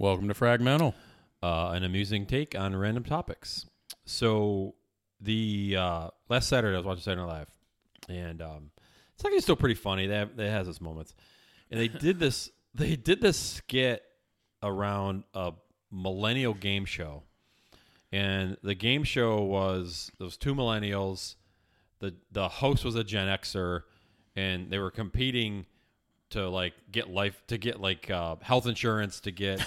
Welcome to Fragmental. uh, an amusing take on random topics. So the uh, last Saturday I was watching Saturday Night Live, and um, it's actually still pretty funny. They have, it has its moments, and they did this. They did this skit around a millennial game show, and the game show was those two millennials. the The host was a Gen Xer, and they were competing to like get life to get like uh, health insurance to get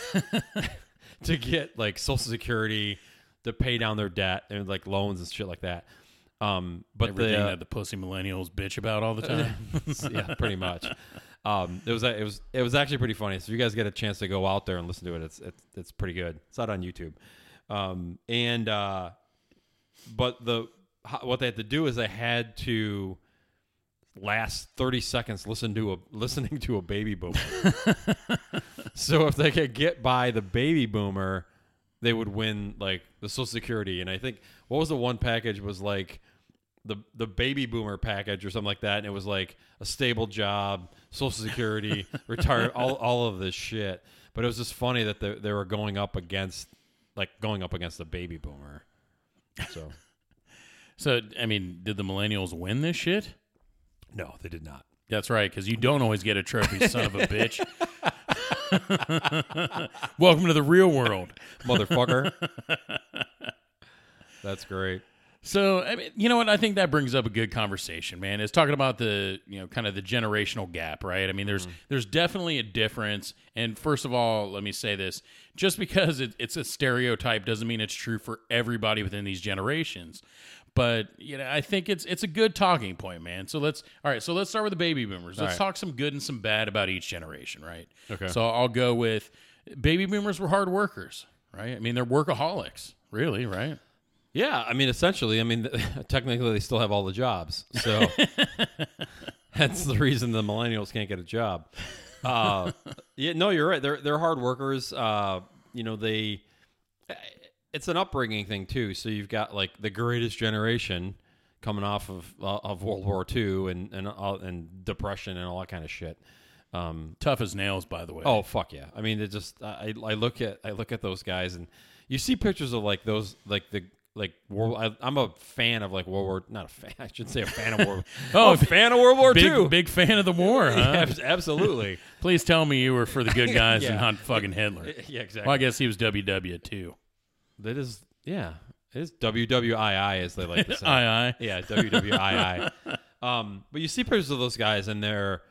to get like social security to pay down their debt and like loans and shit like that. Um but Everything the uh, that the pussy millennials bitch about all the time. yeah pretty much. Um it was it was it was actually pretty funny. So if you guys get a chance to go out there and listen to it it's it's, it's pretty good. It's out on youtube. Um and uh but the what they had to do is they had to last 30 seconds listen to a listening to a baby boomer. So if they could get by the baby boomer they would win like the social security. And i think what was the one package was like the the baby boomer package or something like that. And it was like a stable job social security retire all, all of this shit. But it was just funny that they, they were going up against like going up against the baby boomer. So. So, I mean, did the millennials win this shit? No they did not That's right, because you don't always get a trophy, son of a bitch. Welcome to the real world. motherfucker that's great So, I mean, you know what? I think that brings up a good conversation, man. Is talking about the, you know, kind of the generational gap, right? I mean, there's mm. there's definitely a difference. And first of all, let me say this: just because it, it's a stereotype doesn't mean it's true for everybody within these generations. But you know, I think it's it's a good talking point, man. So let's all right. So let's start with the baby boomers. Let's right. talk some good and some bad about each generation, right? Okay. So I'll go with baby boomers were hard workers, right? I mean, they're workaholics, really, right? Yeah, I mean, essentially, I mean, technically, they still have all the jobs, so that's the reason the millennials can't get a job. Uh, yeah, no, you're right. They're they're hard workers. Uh, you know, they. It's an upbringing thing too. So you've got like the greatest generation coming off of uh, of World War II and and uh, and depression and all that kind of shit. Um, Tough as nails, by the way. Oh fuck yeah! I mean, it just I I look at I look at those guys and you see pictures of like those like the like world. I, I'm a fan of like World War. Not a fan. I should say a fan of World. Oh, oh, a fan of World War big II. big fan of the war, huh? Yeah, absolutely. Please tell me you were for the good guys and not fucking Hitler. yeah, exactly. Well, I guess he was WW too. that is yeah. It is WWII as they like to say. Aye. Yeah, WWII. um, but you see pictures of those guys, and they're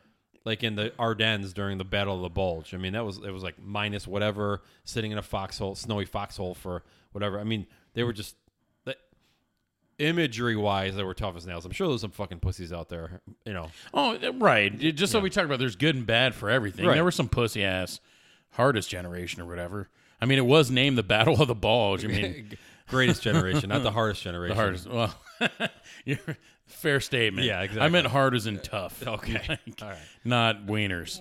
like in the Ardennes during the Battle of the Bulge. I mean, that was it was like minus whatever, sitting in a foxhole, snowy foxhole for whatever. I mean, they were just imagery wise, they were tough as nails. I'm sure there's some fucking pussies out there, you know. Oh, right. Just so we talk about, there's good and bad for everything. Right. There were some pussy ass hardest generation or whatever. I mean, it was named the Battle of the Bulge. I mean, Greatest generation, not the hardest the generation. hardest. Well, fair statement. Yeah, exactly. I meant hard as in tough. Okay. Like, All right. Not wieners.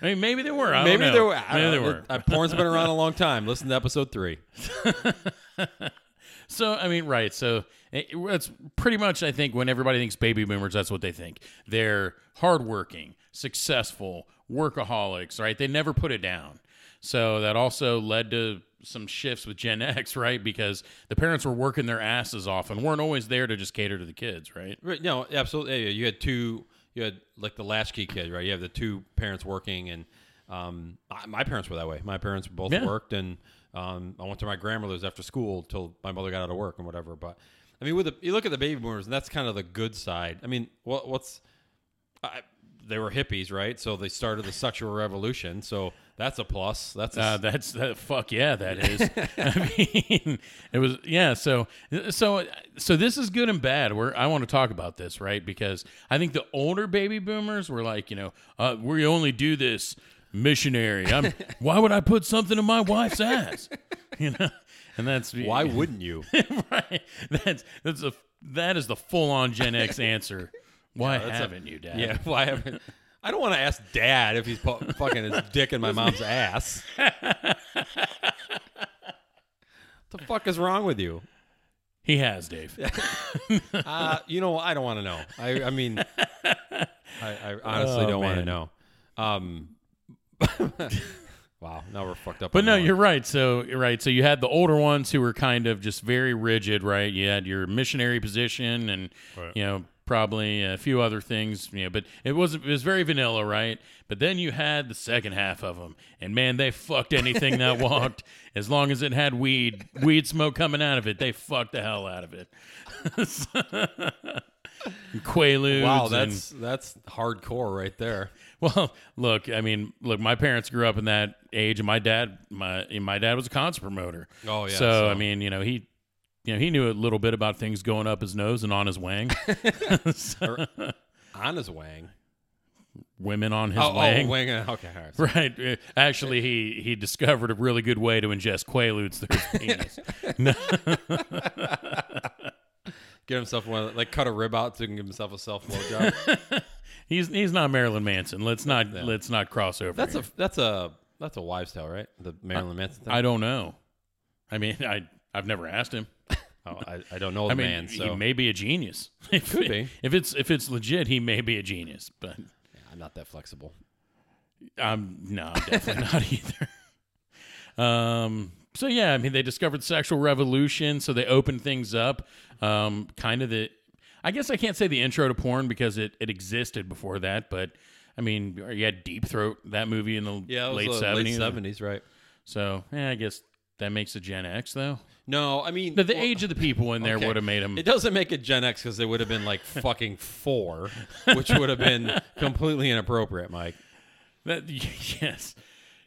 I mean, maybe they were. I Maybe don't they were. Maybe they were. Uh, porn's been around a long time. Listen to episode three. So I mean, right? So it- it's pretty much. I think when everybody thinks baby boomers, that's what they think. They're hardworking, successful, workaholics. Right? They never put it down. So that also led to some shifts with Gen X, right? Because the parents were working their asses off and weren't always there to just cater to the kids, right? Right. No, absolutely. You had two. You had like the latchkey kid, right? You have the two parents working, and um, my parents were that way. My parents both Yeah. worked, and um, I went to my grandmother's after school till my mother got out of work and whatever. But I mean, with the, you look at the baby boomers, and that's kind of the good side. I mean, what what's I, they were hippies, right? So they started the sexual revolution. So that's a plus. That's a, Uh, that's that. Fuck yeah, that is. I mean, it was yeah. So so so this is good and bad. Where I want to talk about this, right? Because I think the older baby boomers were like, you know, uh, we only do this missionary. I'm. why would I put something in my wife's ass? You know, and that's why wouldn't you? right. That's that's a that is the full on Gen X answer. Why that's a- haven't you, Dad? yeah. Why haven't? I don't want to ask Dad if he's pu- fucking his dick in my mom's ass. the fuck is wrong with you? he has, Dave. Uh, you know, I don't want to know. I, I mean, I, I honestly Oh, don't want to man. know. Um, wow, now we're fucked up. But no, you're right. So you're right. So you had the older ones who were kind of just very rigid, right? You had your missionary position, and Right. you know probably a few other things, you know. But it was it was very vanilla, right? But then you had the second half of them, and man, they fucked anything that walked. As long as it had weed, weed smoke coming out of it, they fucked the hell out of it. Quaaludes. Wow, and- that's that's hardcore right there. well, look, I mean, look, my parents grew up in that age, and my dad, my my dad was a concert promoter. Oh, yeah, So, so- I mean, you know, he, you know, he knew a little bit about things going up his nose and on his wang. So- On his wang. women on his oh, wang. oh, wang. Okay, right. Right. Uh, Actually, he he discovered a really good way to ingest quaaludes through his penis. Get himself one, like cut a rib out so he can give himself a self blowjob. he's he's not Marilyn Manson. Let's not let's not cross over. that's here. a that's a that's a wives' tale, right? The Marilyn Manson thing. I don't know. I mean, I I've never asked him. oh, I, I don't know the I mean, man, so he may be a genius. If, Could be. If it's if it's legit, he may be a genius. But I'm not that flexible. I'm no, I'm definitely not either. Um. So yeah, I mean, they discovered sexual revolution, so they opened things up. Um. Kind of the, I guess I can't say the intro to porn because it it existed before that, but. I mean, you had Deep Throat, that movie in the Yeah, late seventies. late seventies, right? So, yeah, I guess that makes a Gen X, though. No, I mean The, the well, age of the people in there okay. would have made them. It doesn't make it Gen X because they would have been like fucking four, which would have been completely inappropriate, Mike. That, yes.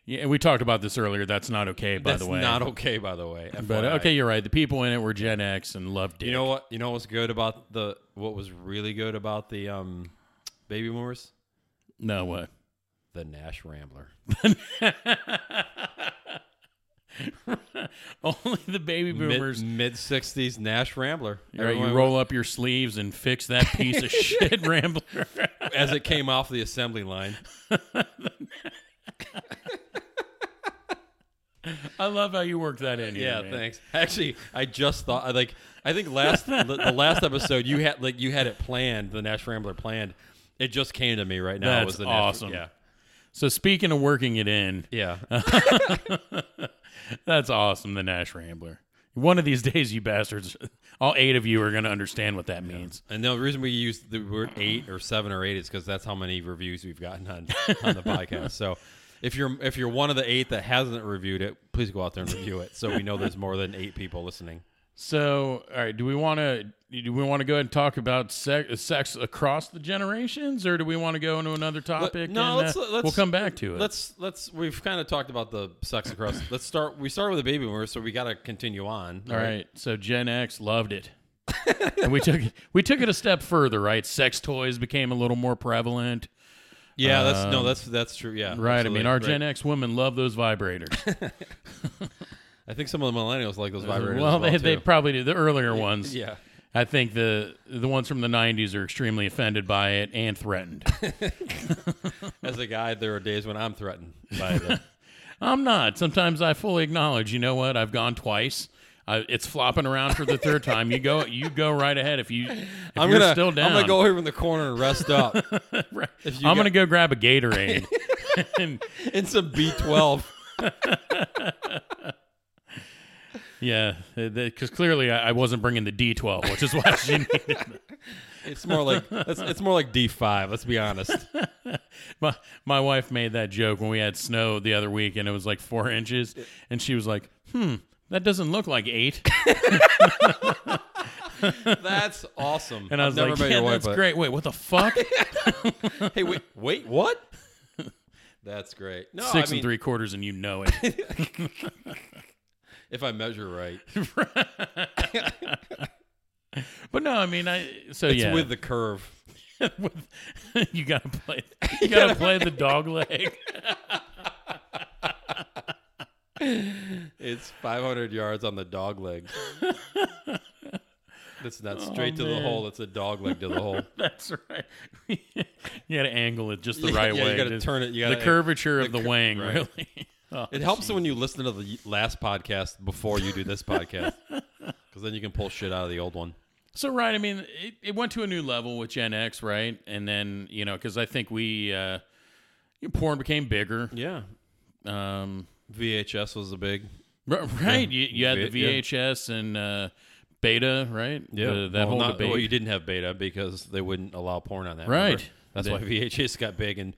Yeah, and we talked about this earlier. That's not okay, by That's the way. not okay, by the way. But okay, you're right. The people in it were Gen X and loved dick. You know what? You know what's good about the what was really good about the um baby boomers? No, what? The Nash Rambler. Only the baby boomers. Mid sixties Nash Rambler. Right, you roll up your sleeves and fix that piece of shit rambler. as it came off the assembly line. I love how you work that in. Here, Yeah, man. thanks. Actually, I just thought I like I think last the, the last episode you had like you had it planned, the Nash Rambler planned. It just came to me right now. That's was the Nash, awesome. Yeah, So speaking of working it in, yeah. that's awesome. The Nash Rambler. One of these days, you bastards, all eight of you are going to understand what that means. And the reason we use the word eight or seven or eight is because that's how many reviews we've gotten on on the podcast. So if you're if you're one of the eight that hasn't reviewed it, please go out there and review it, so we know there's more than eight people listening. So, all right, do we want to do we want to go ahead and talk about sex, sex across the generations, or do we want to go into another topic? no, and, let's- uh, let's- we'll come back to it. Let's let's we've kind of talked about the sex across. let's start. We started with the baby boomers, so we got to continue on. All right. So Gen X loved it. and we took it we took it a step further, right? Sex toys became a little more prevalent. Yeah, that's no, Um, that's that's true. Yeah, Right. I mean, our Right. Gen X women love those vibrators. I think some of the millennials like those vibrators. well, as well they, they probably do. The earlier ones. yeah. I think the the ones from the 90s are extremely offended by it and threatened. As a guy, there are days when I'm threatened by the. I'm not. Sometimes I fully acknowledge, you know what? I've gone twice. I, it's flopping around for the third time. You go, you go right ahead. If you, if I'm you're gonna still down, I'm gonna go over in the corner and rest up Right. if you I'm got- gonna go grab a Gatorade. and in some B12. Yeah, because clearly I, wasn't bringing the D12, which is why she needed. It's more like it's, it's more like D5. Let's be honest. My my wife made that joke when we had snow the other week, and it was like four inches, and she was like, "Hmm, that doesn't look like eight. That's awesome. And I was never like, "Yeah, wife, that's but- great. Wait, what the fuck? Hey, wait, wait, what? That's great. No, Six I mean, and three quarters, and you know it." If I measure right, But no, I mean, I so it's yeah, with the curve. With- you gotta play. You gotta play the dog leg. It's 500 yards on the dog leg. It's not oh, straight to the Oh, man. hole. It's a dog leg to the hole. That's right. you gotta angle it just the Yeah, right yeah, way. you gotta Just turn it. You the gotta, curvature of the the cur- wing, right. really. Oh, It helps when you listen to the last podcast before you do this podcast, because then you can pull shit out of the old one. So right, I mean, it, it went to a new level with Gen X, right? And then you know, because I think we, uh, porn became bigger. Yeah. Um, VHS was a big. right. You, you had the V- yeah. VHS and uh, Beta, right? The- that well, whole not, debate. Well, you didn't have beta because they wouldn't allow porn on that. Right. remember? That's They- why VHS got big and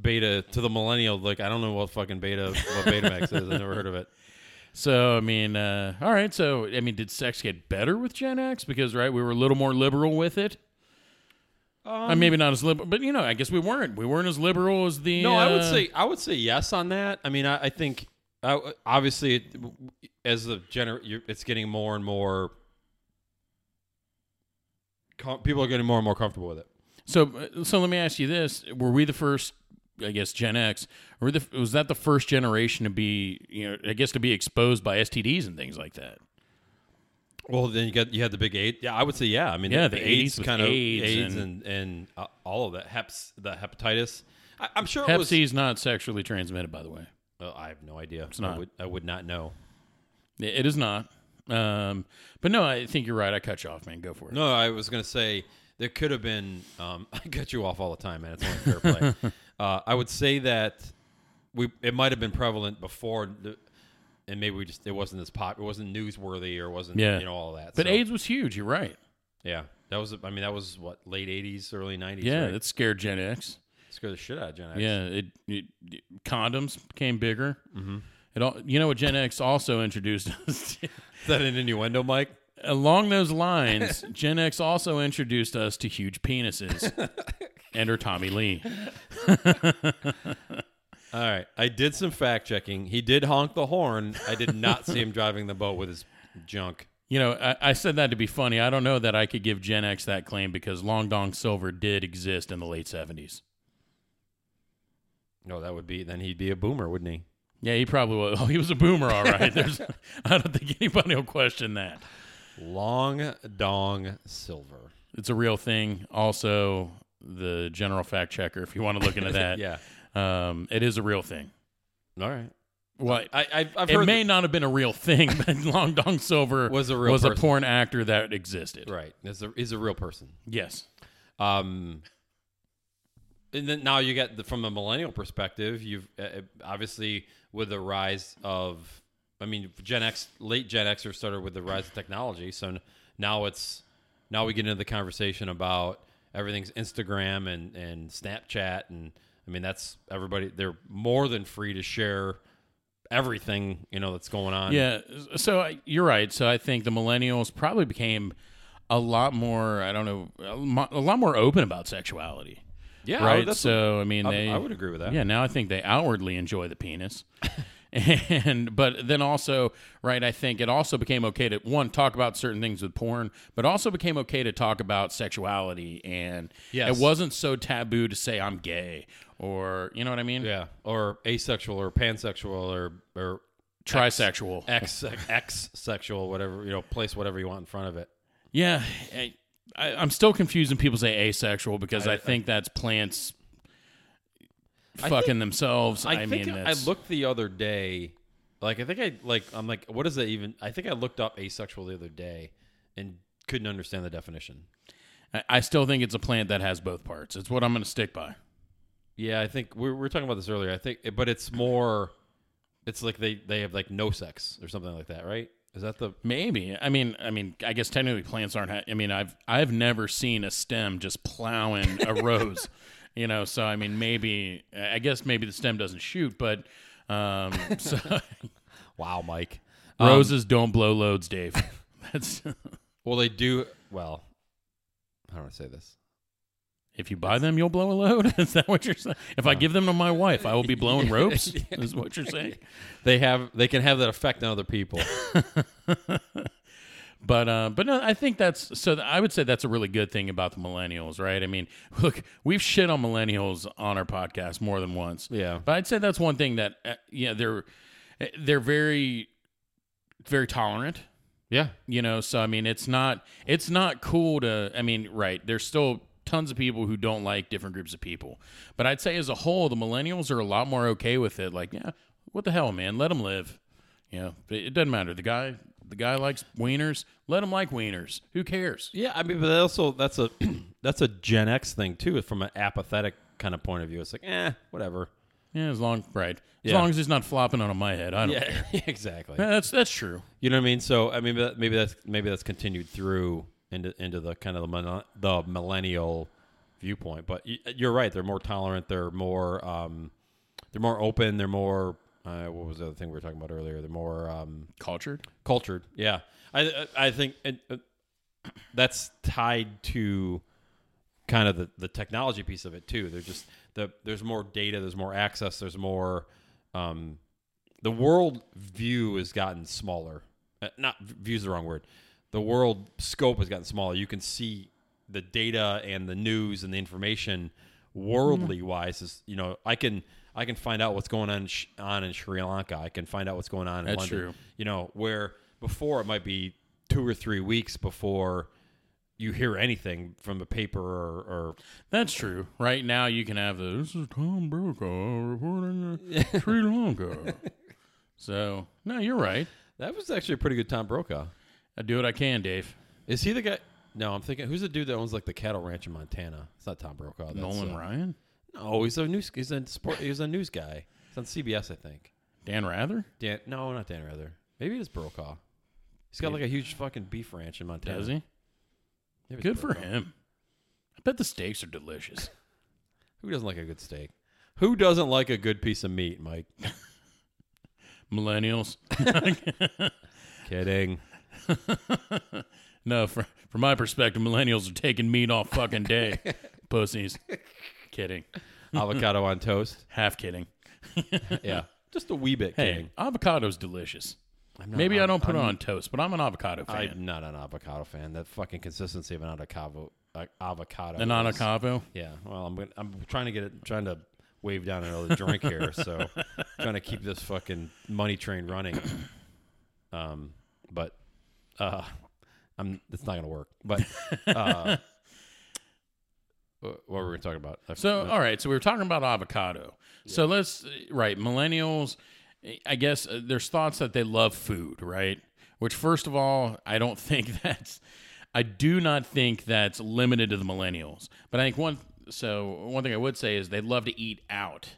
beta to the millennial. Like I don't know what fucking beta what Betamax is. I've never heard of it. So I mean, uh, all right. So I mean, did sex get better with Gen X? Because right, we were a little more liberal with it. Uh, Um, maybe not as liberal, but you know, I guess we weren't. We weren't as liberal as the. No, I would uh, say I would say yes on that. I mean, I, I think uh, obviously it, as the gener, it's getting more and more. Com- people are getting more and more comfortable with it. So, uh, so let me ask you this: Were we the first? I guess Gen X. Were the, was that the first generation to be, you know, I guess to be exposed by STDs and things like that? Well, then you got you had the big eight. Yeah, I would say yeah. I mean, Yeah, the, the AIDS 80s kind of AIDS AIDS and- and and, uh, all of that heps the hepatitis. I, I'm sure it Hep. C is not sexually transmitted, by the way. Well, I have no idea. It's not. I would, I would not know. It is not. Um, but no, I think you're right. I cut you off, man. Go for it. No, I was going to say there could have been. Um, I cut you off all the time, man. It's only fair play. uh, I would say that we it might have been prevalent before, the, and maybe we just it wasn't as pop. It wasn't newsworthy or wasn't Yeah. you know all that. But So, AIDS was huge. You're right. yeah, that was. I mean, that was what late '80s, early '90s. Yeah, right? that scared Gen X. scared the shit out of Gen X. Yeah, it, it, it- condoms became bigger. Mm-hmm. It all, you know what Gen X also introduced us to? Is that an innuendo, Mike? Along those lines, Gen X also introduced us to huge penises. and Enter Tommy Lee. All right, I did some fact checking. He did honk the horn. I did not see him driving the boat with his junk. You know, I, I said that to be funny. I don't know that I could give Gen X that claim because Long Dong Silver did exist in the late 70s. No, that would be then he'd be a boomer, wouldn't he? Yeah, he probably was. Oh, he was a boomer, all right. There's, I don't think anybody will question that. Long dong silver. It's a real thing. Also, the general fact checker, if you want to look into that, yeah. um, it is a real thing. All right. Well, I, I've it heard may not have been a real thing, but Long Dong Silver Was a real was a porn actor that existed. right. Is a is a real person. Yes. Um. And then now you get the, from a millennial perspective, you've uh, obviously with the rise of, I mean, Gen X, late Gen Xers started with the rise of technology. So now it's now we get into the conversation about everything's Instagram and and Snapchat, and I mean that's everybody. They're more than free to share everything you know that's going on. Yeah. So I- you're right. So I think the millennials probably became a lot more, I don't know, a lot more open about sexuality. yeah. right. So I mean, I, they. I would agree with that. Yeah. Now I think they outwardly enjoy the penis. and but then also right i think it also became okay to one talk about certain things with porn but also became okay to talk about sexuality. And Yes. it wasn't so taboo to say i'm gay or you know what i mean? Yeah, or asexual or pansexual or or trisexual. X X sexual, whatever you know, place whatever you want in front of it. Yeah, I, I, I'm still confused when people say asexual because I, I- think that's plants I fucking think- themselves. I, I, think mean, I looked the other day, like I think I like I'm like, what is that even? I think I looked up asexual the other day and couldn't understand the definition. I, I still think it's a plant that has both parts. It's what I'm going to stick by. Yeah, I think we we were talking about this earlier. I think, but it's more, it's like they they have like no sex or something like that, right? Is that the Maybe. I mean, I mean, I guess technically plants aren't. Ha- I mean, I've I've never seen a stem just plowing a rose. You know, so I mean, maybe I guess maybe the stem doesn't shoot, but um, so, wow, Mike? Um, roses don't blow loads, Dave. That's well, they do. Well, how do I say this? If you buy them, you'll blow a load. Is that what you're saying? If I give them to my wife, I will be blowing ropes. Is what you're saying? They have they can have that effect on other people. But uh, but no, I think that's so. th- I would say that's a really good thing about the millennials, right? I mean, look, we've shit on millennials on our podcast more than once. Yeah. but I'd say that's one thing that uh, yeah they're they're very very tolerant. Yeah. you know so i mean it's not it's not cool to i mean right there's still tons of people who don't like different groups of people but i'd say as a whole the millennials are a lot more okay with it like yeah what the hell man let them live you know it doesn't matter the guy the guy likes wieners let him like wieners who cares Yeah, I mean, but also that's a that's a Gen X thing too, from an apathetic kind of point of view. It's like, eh, whatever. Yeah, as long right. As Yeah. long as he's not flopping on my head, I don't care. Yeah, exactly. Yeah, That's that's true. You know what I mean? So I mean, that, maybe that's maybe that's continued through into into the kind of the the millennial viewpoint. But you're right; they're more tolerant. They're more um, they're more open. They're more uh, what was the other thing we were talking about earlier? They're more um, Cultured. cultured. Yeah, I I I think it, uh, that's tied to kind of the, the technology piece of it too. There's just the there's more data, there's more access, there's more um, the world view has gotten smaller. Uh, not view is the wrong word. The world scope has gotten smaller. You can see the data and the news and the information worldly wise is you know I can I can find out what's going on sh- on in Sri Lanka. I can find out what's going on in That's London. true. You know where before it might be two or three weeks before you hear anything from the paper or, or That's true. Right now, you can have the this is Tom Brokaw reporting to Sri Lanka. So no, you're right. that was actually a pretty good Tom Brokaw. I do what I can, Dave. Is he the guy? No, I'm thinking who's the dude that owns like the cattle ranch in Montana? It's not Tom Brokaw. That's, Nolan uh, Ryan, No, he's a news. He's a sport. He's a news guy. It's on CBS, I think. Dan Rather. Dan, no, not Dan Rather. Maybe it's Brokaw. He's got like a huge fucking beef ranch in Montana. Does he? Maybe it's Good for Brokaw. him. I bet the steaks are delicious. Who doesn't like a good steak? Who doesn't like a good piece of meat, Mike? Millennials. Kidding. No, for, from my perspective, millennials are taking meat all fucking day. Pussies. Kidding. Avocado on toast. Half kidding. Yeah, just a wee bit Hey, kidding. avocado's delicious. I'm not- Maybe I don't put it I'm- on toast, but I'm an avocado fan. I'm not an avocado fan. That fucking consistency of an avocado. Uh, avocado. An is- avocado. Yeah. Well, I'm gonna, I'm trying to get it, trying to wave down another drink here. So trying to keep this fucking money train running. Um, but uh, I'm. It's not gonna work. But uh, what were we talking about? So, all right. So we were talking about avocado. So let's right. Millennials, I guess uh, there's thoughts that they love food, right? Which, first of all, I don't think that's. I do not think that's limited to the millennials. But I think one. So one thing I would say is they love to eat out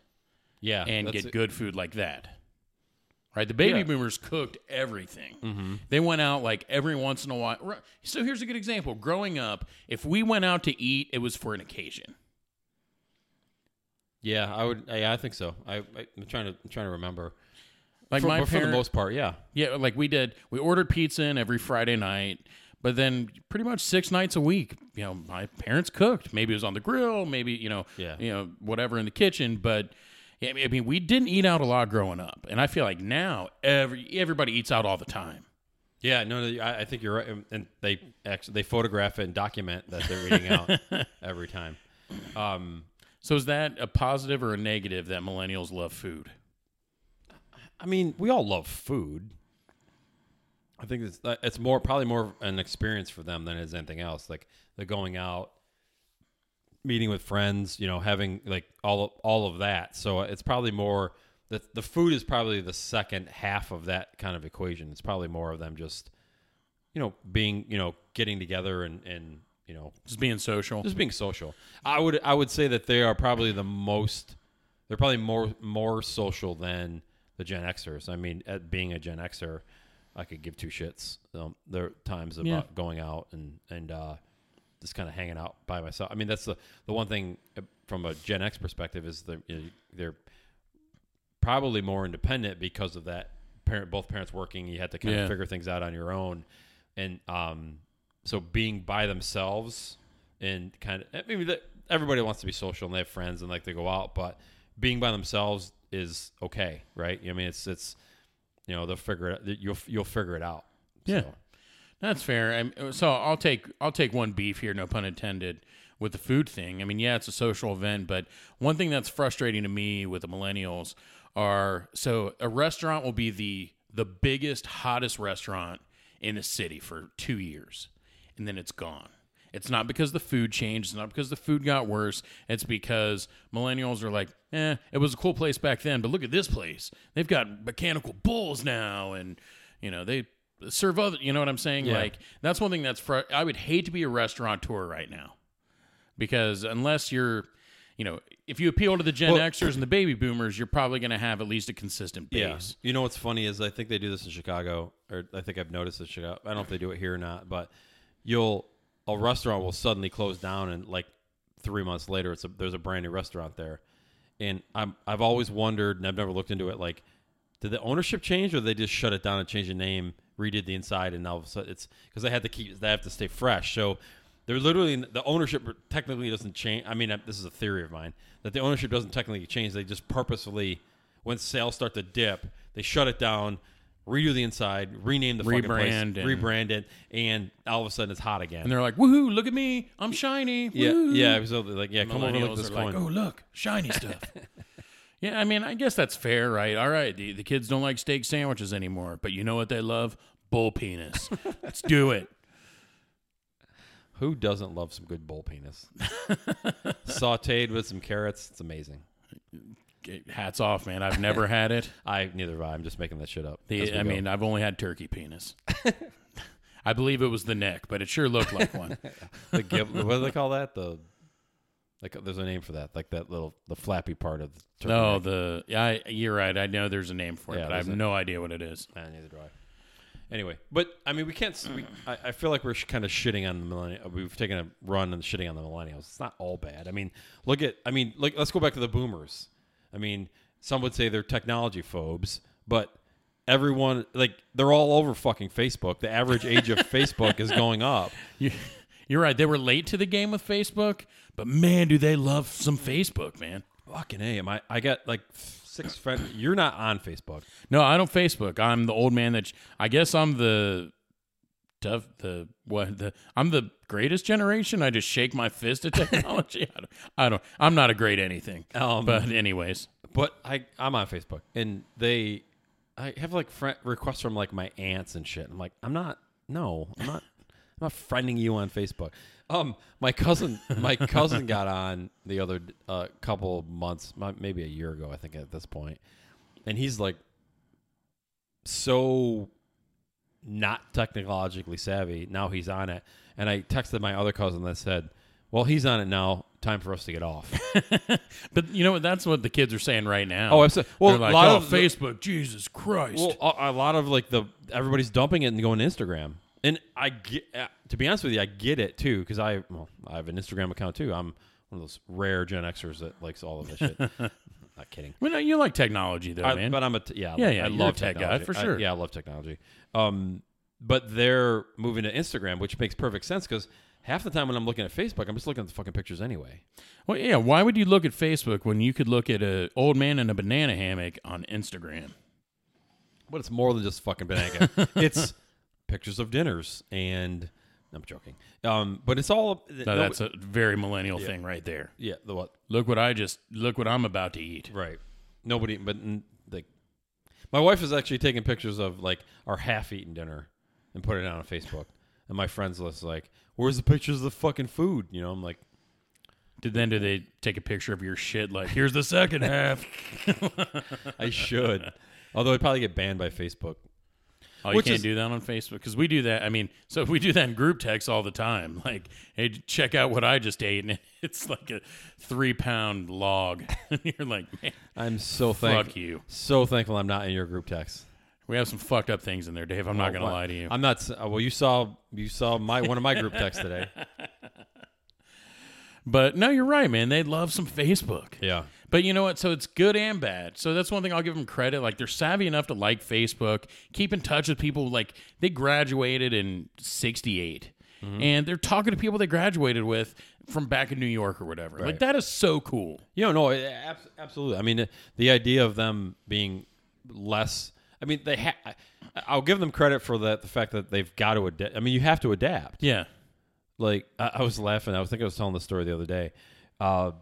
yeah, and get it. good food like that. Right, the baby Yeah. boomers cooked everything. Mm-hmm. They went out like every once in a while. So here's a good example. Growing up, if we went out to eat, it was for an occasion. Yeah, I would. Yeah, I think so. I, I I'm trying to I'm trying to remember. Like for, my but for the most part, yeah. Yeah, like we did. We ordered pizza in every Friday night, but then pretty much six nights a week, you know, my parents cooked. Maybe it was on the grill, maybe you know, Yeah. you know, whatever in the kitchen. But I mean, we didn't eat out a lot growing up, and I feel like now every everybody eats out all the time. Yeah, no, no, I, I think you're right, and- they actually they photograph it and document that they're eating out every time. Um, So is that a positive or a negative that millennials love food? I mean, we all love food. I think it's uh, it's more probably more an experience for them than it is anything else. Like the going out, meeting with friends, you know, having like all of, all of that. So it's probably more the the food is probably the second half of that kind of equation. It's probably more of them just you know being you know getting together and and you know Just being social. just being social. I would I would say that they are probably the most. They're probably more more social than the Gen Xers. I mean, at being a Gen Xer, I could give two shits. Um, there are times about Yeah. going out and and uh, just kind of hanging out by myself. I mean, that's the the one thing uh, from a Gen X perspective is they're you know, they're probably more independent because of that. Parent, both parents working, you had to kind Yeah. of figure things out on your own, and um, so being by themselves and kind of maybe that everybody wants to be social and they have friends and like to go out, but being by themselves is okay, right? I mean, it's it's you know they'll figure it. You'll you'll figure it out. Yeah. So, That's fair. I'm, so I'll take I'll take one beef here, no pun intended, with the food thing. I mean, yeah, it's a social event, but one thing that's frustrating to me with the millennials are so a restaurant will be the the biggest, hottest restaurant in the city for two years, and then it's gone. It's not because the food changed. It's not because the food got worse. It's because millennials are like, eh, it was a cool place back then, but look at this place. They've got mechanical bulls now, and you know they serve other. You know what I'm saying? Yeah. Like that's one thing that's. Fr- I would hate to be a restaurateur right now because unless you're, you know, if you appeal to the Gen Well- Xers and the baby boomers, you're probably going to have at least a consistent Yeah. base. You know what's funny is I think they do this in Chicago, or I think I've noticed in Chicago. I don't know if they do it here or not, but you'll a restaurant will suddenly close down, and like three months later, it's a, there's a brand new restaurant there. And I'm I've always wondered, and I've never looked into it. Like, did the ownership change, or they just shut it down and changed the name, redid the inside, and now all of a sudden it's because they had to keep they have to stay fresh. So they're literally the ownership technically doesn't change. I mean, uh, this is a theory of mine that the ownership doesn't technically change. They just purposefully, when sales start to dip, they shut it down, redo the inside, rename the fucking place, Rebrand and- rebrand it, and all of a sudden it's hot again. And they're like, "Woohoo! Look at me! I'm shiny!" yeah, woo." yeah. So they're like, yeah, come over look at this are like, "Oh, look, shiny stuff." Yeah, I mean, I guess that's fair, right? All right, the, the kids don't like steak sandwiches anymore, but you know what they love? Bull penis. Let's do it. Who doesn't love some good bull penis? Sauteed with some carrots, it's amazing. Hats off, man. I've never had it. I neither have I. I'm just making that shit up. The, I go. mean, I've only had turkey penis. I believe it was the neck, but it sure looked like one. the gib- what do they call that? The like, there's a name for that, like that little the flappy part of the turkey. No, neck. the yeah, I, you're right. I know there's a name for it, Yeah, but I have a- no idea what it is. Eh, neither do I. Anyway, but I mean, we can't. s- We, I, I feel like we're sh- kind of shitting on the millennials. We've taken a run and shitting on the millennials. It's not all bad. I mean, look at. I mean, like let's go back to the boomers. I mean, some would say they're technology phobes, but everyone like they're all over fucking Facebook. The average age of Facebook is going up. You, you're right. They were late to the game with Facebook, but man, do they love some Facebook, man. Fucking a, am I? I got like six friends. You're not on Facebook. No, I don't Facebook. I'm the old man that I guess I'm the tough the what the I'm the greatest generation. I just shake my fist at technology. I, don't, I don't. I'm not a great anything. Um, but anyways, But I I'm on Facebook and they I have like friend requests from like my aunts and shit. I'm like, I'm not no, I'm not I'm not friending you on Facebook. Um my cousin my cousin got on the other uh, couple months, maybe a year ago, I think at this. And he's like so not technologically savvy. Now he's on it. And I texted my other cousin that said, "Well, he's on it now. Time for us to get off." but you know what? That's what the kids are saying right now. Oh, absolutely. Well, They're like, a lot oh, of the- Facebook. Jesus Christ. Well, a, a lot of like the everybody's dumping it and going to Instagram, and I get to be honest with you, I get it too because I well I have an Instagram account too. I'm one of those rare Gen Xers that likes all of this shit. Not kidding. well, no, you like technology though, I- man. but I'm a t- yeah Yeah, I, yeah, I love tech guy, technology. for I- sure. yeah, I love technology. Um, but they're moving to Instagram, which makes perfect sense because half the time when I'm looking at Facebook, I'm just looking at the fucking pictures anyway. well, yeah. Why would you look at Facebook when you could look at a old man in a banana hammock on Instagram? But it's more than just fucking banana. it's pictures of dinners and. I'm joking. Um, but it's all. No, that's a very millennial thing right there. yeah. The what? Look what I just look what I'm about to eat. Right. Nobody, but like, my wife is actually taking pictures of like our half-eaten dinner and putting it on Facebook. And my friends list is like, "Where's the pictures of the fucking food?" You know, I'm like, Did then do they take a picture of your shit like here's the second half? I should. Although I'd probably get banned by Facebook. Oh, you Which can't is- do that on Facebook because we do that. I mean, so we do that in group text all the time. Like, hey, check out what I just ate, and it's like a three pound log. and you're like, man, I'm so fuck thankful. you. So thankful I'm not in your group text. We have some fucked up things in there, Dave. I'm not Oh, gonna what? lie to you. I'm not. uh, Well, you saw you saw my one of my group texts today. But no, you're right, man. They love some Facebook. Yeah. But you know what? So it's good and bad. So that's one thing I'll give them credit. Like they're savvy enough to like Facebook, keep in touch with people. Like they graduated in '68, Mm-hmm. and they're talking to people they graduated with from back in New York or whatever. Like that is so cool. You know, no, absolutely. I mean, the idea of them being less. I mean, they. Ha- I'll give them credit for that. The fact that they've got to adapt. I mean, you have to adapt. Yeah. Like I, I was laughing. I was thinking I was telling the story the other day. Uh,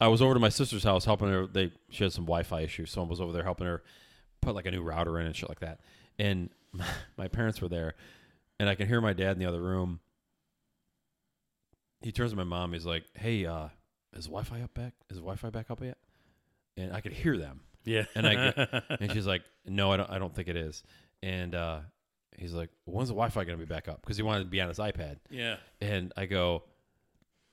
I was over to my sister's house helping her. They she had some Wi-Fi issues. Someone was over there helping her put like a new router in and shit like that. And my parents were there, and I can hear my dad in the other room. He turns to my mom. He's like, "Hey, uh, is Wi-Fi up back? Is Wi-Fi back up yet?" And I could hear them. Yeah. And I and she's like, "No, I don't. I don't think it is." And uh, he's like, "When's the Wi-Fi going to be back up?" Because he wanted to be on his iPad. yeah. And I go,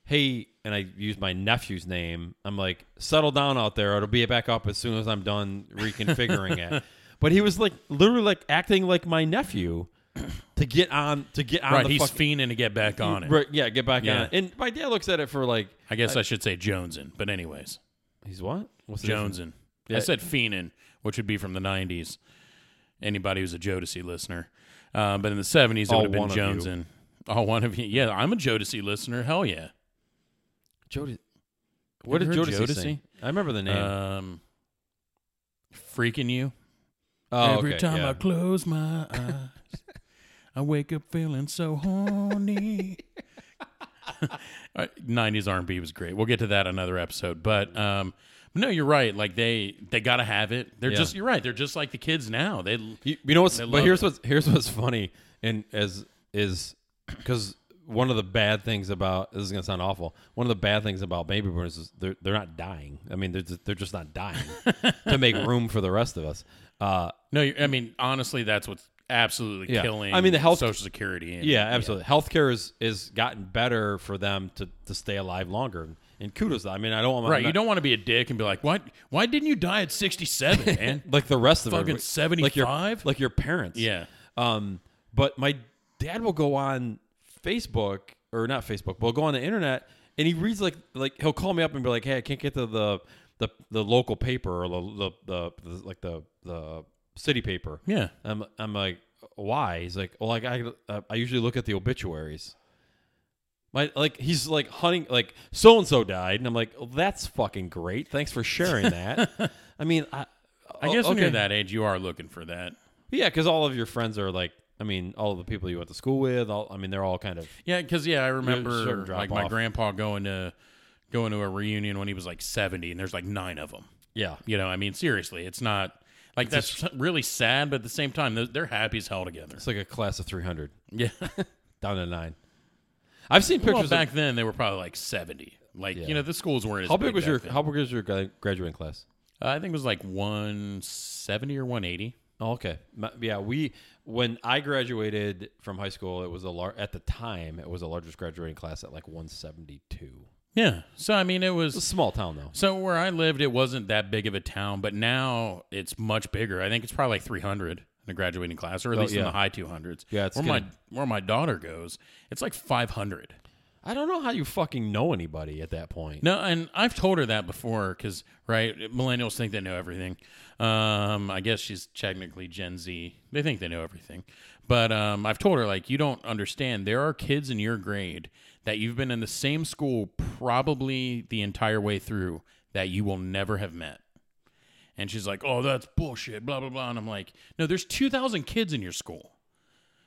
hey, and I use my nephew's name. I'm like, settle down out there. It'll be back up as soon as I'm done reconfiguring it. But he was like literally like acting like my nephew to get on to get on Right, the he's fuck- fiending to get back on it. Right, yeah, get back Yeah. on it. And my dad looks at it for like, I guess I, should say Jonesin, but anyways, he's what? What's the difference? Jonesin. Yeah. I said fiending, which would be from the '90s. Anybody who's a Jodeci listener, uh, but in the '70s it All would have been one of you. Jonesin. Oh, one of you. Yeah, I'm a Jodeci listener. Hell yeah. Jody. What did Ever heard Jodeci, Jodeci? sing? I remember the name. Um, freaking you. oh, Every okay, time yeah. I close my eyes, I wake up feeling so horny. Uh, 90s R&B was great. We'll get to that another episode, but um, no, you're right. Like they they got to have it. They're Yeah. just you're right. They're just like the kids now. They You, you know what's They but love here's it. what's here's what's funny and as is because one of the bad things about this is gonna sound awful. One of the bad things about baby boomers is they're they're not dying. I mean they're just, they're just not dying to make room for the rest of us. Uh, no, you I mean honestly, that's what's absolutely Yeah. killing. I mean, the health- Social Security. And, yeah, absolutely. Healthcare is is gotten better for them to to stay alive longer. And kudos. I mean I don't want Right, you don't want to be a dick and be like, "Why? Why didn't you die at 67, man?" like the rest of Fucking everybody. like your 75? like your parents. yeah, Um, but my dad will go on Facebook or not Facebook, but he'll go on the internet and he reads like like he'll call me up and be like, "Hey, I can't get to the the, the local paper or the, the, the, the like the the city paper." yeah. I'm I'm like, "Why?" He's like, "Well, like I uh, I usually look at the obituaries." My like he's like hunting like so and so died, and I'm like, well, "That's fucking great. Thanks for sharing that." I mean, I, I guess when you're okay. that age, you are looking for that. Yeah, because all of your friends are like, I mean, all of the people you went to school with, all, I mean, they're all kind of. Yeah, because yeah, I remember like my off. grandpa going to going to a reunion when he was like seventy, and there's like nine of them. Yeah. You know, I mean, seriously, it's not like that's really sad, but at the same time, they're, they're happy as hell together. It's like a class of 300, Yeah. down to nine. I've seen well, pictures. back of, then they were probably like seventy. Like Yeah. you know, the schools weren't. As how big was your then. How big was your graduating class? Uh, I think it was like one seventy or one eighty. Oh, okay. Yeah, we when I graduated from high school, it was a lar- at the time it was the largest graduating class at like 172. Yeah. So I mean, it was, a was. small town though. So where I lived, it wasn't that big of a town, but now it's much bigger. I think it's probably like 300 in a graduating class, or at Oh, least in the high 200s. Yeah, it's where my where my daughter goes, it's like 500. I don't know how you fucking know anybody at that point. No, and I've told her that before because right, millennials think they know everything. Um, I guess she's technically Gen Z. They think they know everything, but um, I've told her like you don't understand. There are kids in your grade that you've been in the same school probably the entire way through that you will never have met. And she's like, "Oh, that's bullshit." Blah blah blah. And I'm like, "No, there's 2,000 kids in your school.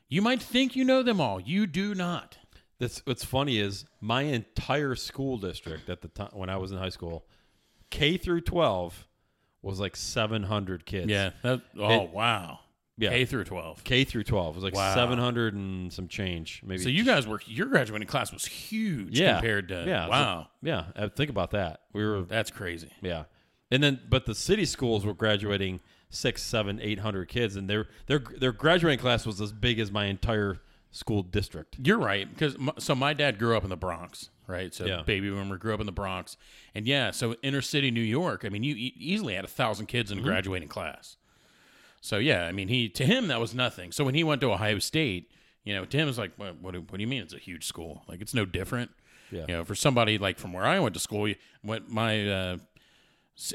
You might think you know them all. You do not." That's what's funny is my entire school district at the time when I was in high school, K through 12 was like 700 kids. Yeah. That, oh It- wow. Yeah. K through 12. K through 12 was like Wow. 700 and some change. Maybe. So you guys were your graduating class was huge yeah. compared to yeah. wow. yeah. uh, Think about that. We were That's crazy. yeah. And then but the city schools were graduating six, seven, eight hundred kids, and their their their graduating class was as big as my entire school district. You're right because so my dad grew up in the Bronx, right? So Yeah. baby boomer grew up in the Bronx, and yeah, so inner city New York. I mean, you e- easily had a thousand kids Mm-hmm. in a graduating class. So yeah, I mean, he to him that was nothing. So when he went to Ohio State, you know, to him it's like, what, what, do, what do you mean it's a huge school? Like it's no different. Yeah. You know, for somebody like from where I went to school, went my uh,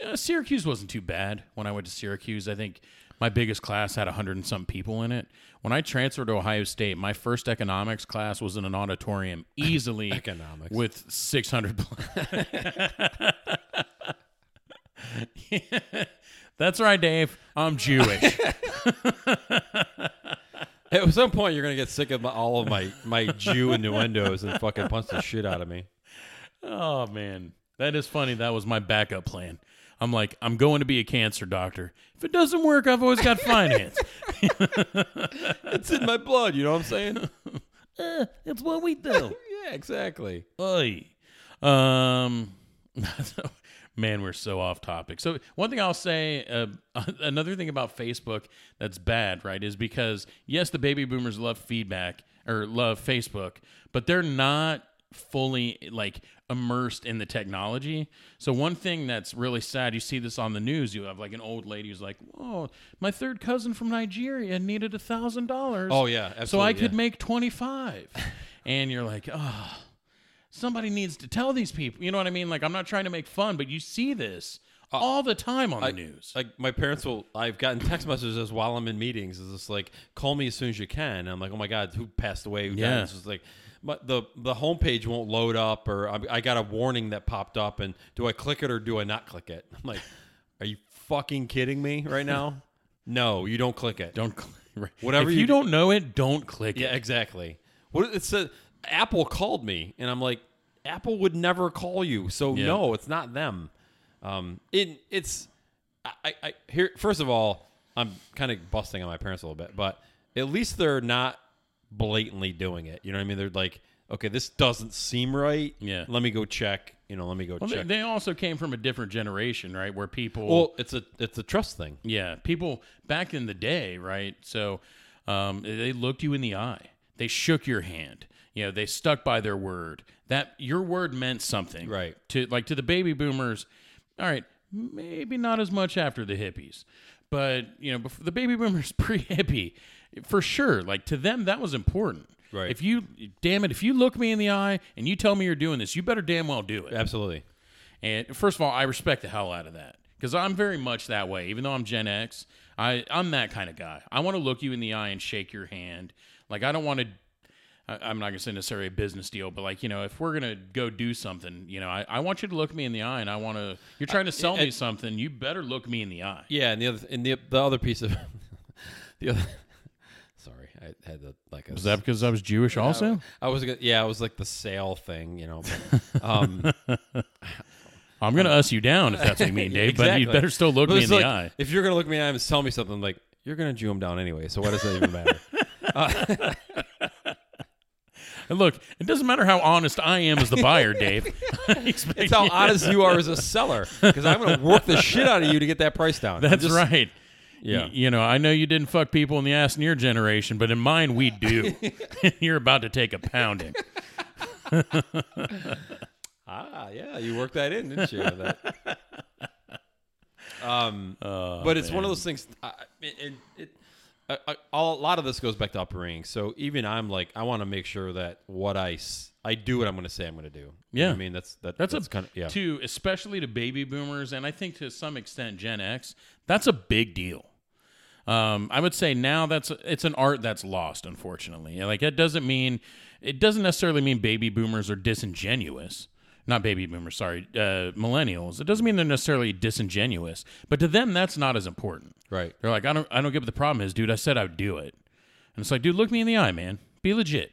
Uh, Syracuse wasn't too bad when I went to Syracuse. I think my biggest class had 100 and some people in it. When I transferred to Ohio State, my first economics class was in an auditorium easily Economics. with 600 pl- That's right, Dave. I'm Jewish. At some point, you're gonna get sick of my, all of my my Jew innuendos and fucking punch the shit out of me. oh man, that is funny. That was my backup plan. I'm like, I'm going to be a cancer doctor. If it doesn't work, I've always got finance. It's in my blood. You know what I'm saying? Eh, it's what we do. yeah, exactly. Oy. Um, man, we're so off topic. So one thing I'll say, uh, another thing about Facebook that's bad, right, is because yes, the baby boomers love feedback or love Facebook, but they're not fully like immersed in the technology. So one thing that's really sad, you see this on the news. You have like an old lady who's like, "Oh, my third cousin from Nigeria needed a thousand dollars. Oh, yeah, so I could yeah. make twenty five, and you're like, oh, somebody needs to tell these people. You know what I mean? Like I'm not trying to make fun, but you see this uh, all the time on the news. Like my parents will. I've gotten text messages while I'm in meetings. It's just like, call me as soon as you can. And I'm like, oh my god, who passed away? Who died? Yeah. It's just like, but the the homepage won't load up, or I, I got a warning that popped up, and do I click it or do I not click it? I'm like, are you fucking kidding me right now? no, you don't click it. don't cl- right. Whatever If you you do- don't know it, don't click Yeah, it. Yeah, exactly. What it said, Apple called me, and I'm like, Apple would never call you, so Yeah. no, it's not them. Um, it it's, I, I, I here. First of all, I'm kind of busting on my parents a little bit, but at least they're not blatantly doing it. You know what I mean? They're like, okay, this doesn't seem right. Yeah. let me go check. You know, let me go Well, they, check. they also came from a different generation, right? Where people well, it's a it's a trust thing. Yeah, people back in the day, right? So um, they looked you in the eye. They shook your hand. You know, they stuck by their word. That your word meant something, Right. To like to the baby boomers. All right, maybe not as much after the hippies, but you know, before, the baby boomers pre-hippie, for sure. Like to them, that was important. Right. If you, damn it, if you look me in the eye and you tell me you're doing this, you better damn well do it. Absolutely. And first of all, I respect the hell out of that because I'm very much that way. Even though I'm Gen X, I I'm that kind of guy. I want to look you in the eye and shake your hand. Like I don't want to. I- I'm not gonna say necessarily a business deal, but like you know, if we're gonna go do something, you know, I, I want you to look me in the eye, and I want to. You're trying to sell me something, you better look me in the eye. Yeah, and the other and the the other piece of the other. I had the like a Was that because I was Jewish also? I was gonna, yeah, I was like the sale thing, you know. But, um, I'm gonna us you down if that's what you mean, Dave. But you better still look but me in it's the eye. If you're gonna look me in the eye and tell me something, like you're gonna Jew him down anyway. So what does that even matter? And look, it doesn't matter how honest I am as the buyer, Dave. it's how honest you are as a seller, because I'm gonna work the shit out of you to get that price down. That's just- right. Yeah. Y- you know, I know you didn't fuck people in the ass in your generation, but in mine, we do. You're about to take a pounding. Ah, yeah, you worked that in, didn't you? That- um, Oh, but it's one of those things. I, it, it, it, a, a, a lot of this goes back to upbringing. So even I'm like, I want to make sure that what I s- I do what I'm going to say I'm going to do. You know Yeah. I mean that's that, That's, that's, a kind of yeah. to especially to baby boomers, and I think to some extent Gen X. That's a big deal. Um, I would say now that's it's an art that's lost, unfortunately. Like it doesn't mean it doesn't necessarily mean baby boomers are disingenuous. Not baby boomers, sorry, uh, millennials. It doesn't mean they're necessarily disingenuous, but to them that's not as important. right. They're like, I don't, I don't get what the problem is, dude. I said I'd do it, and it's like, dude, look me in the eye, man. Be legit.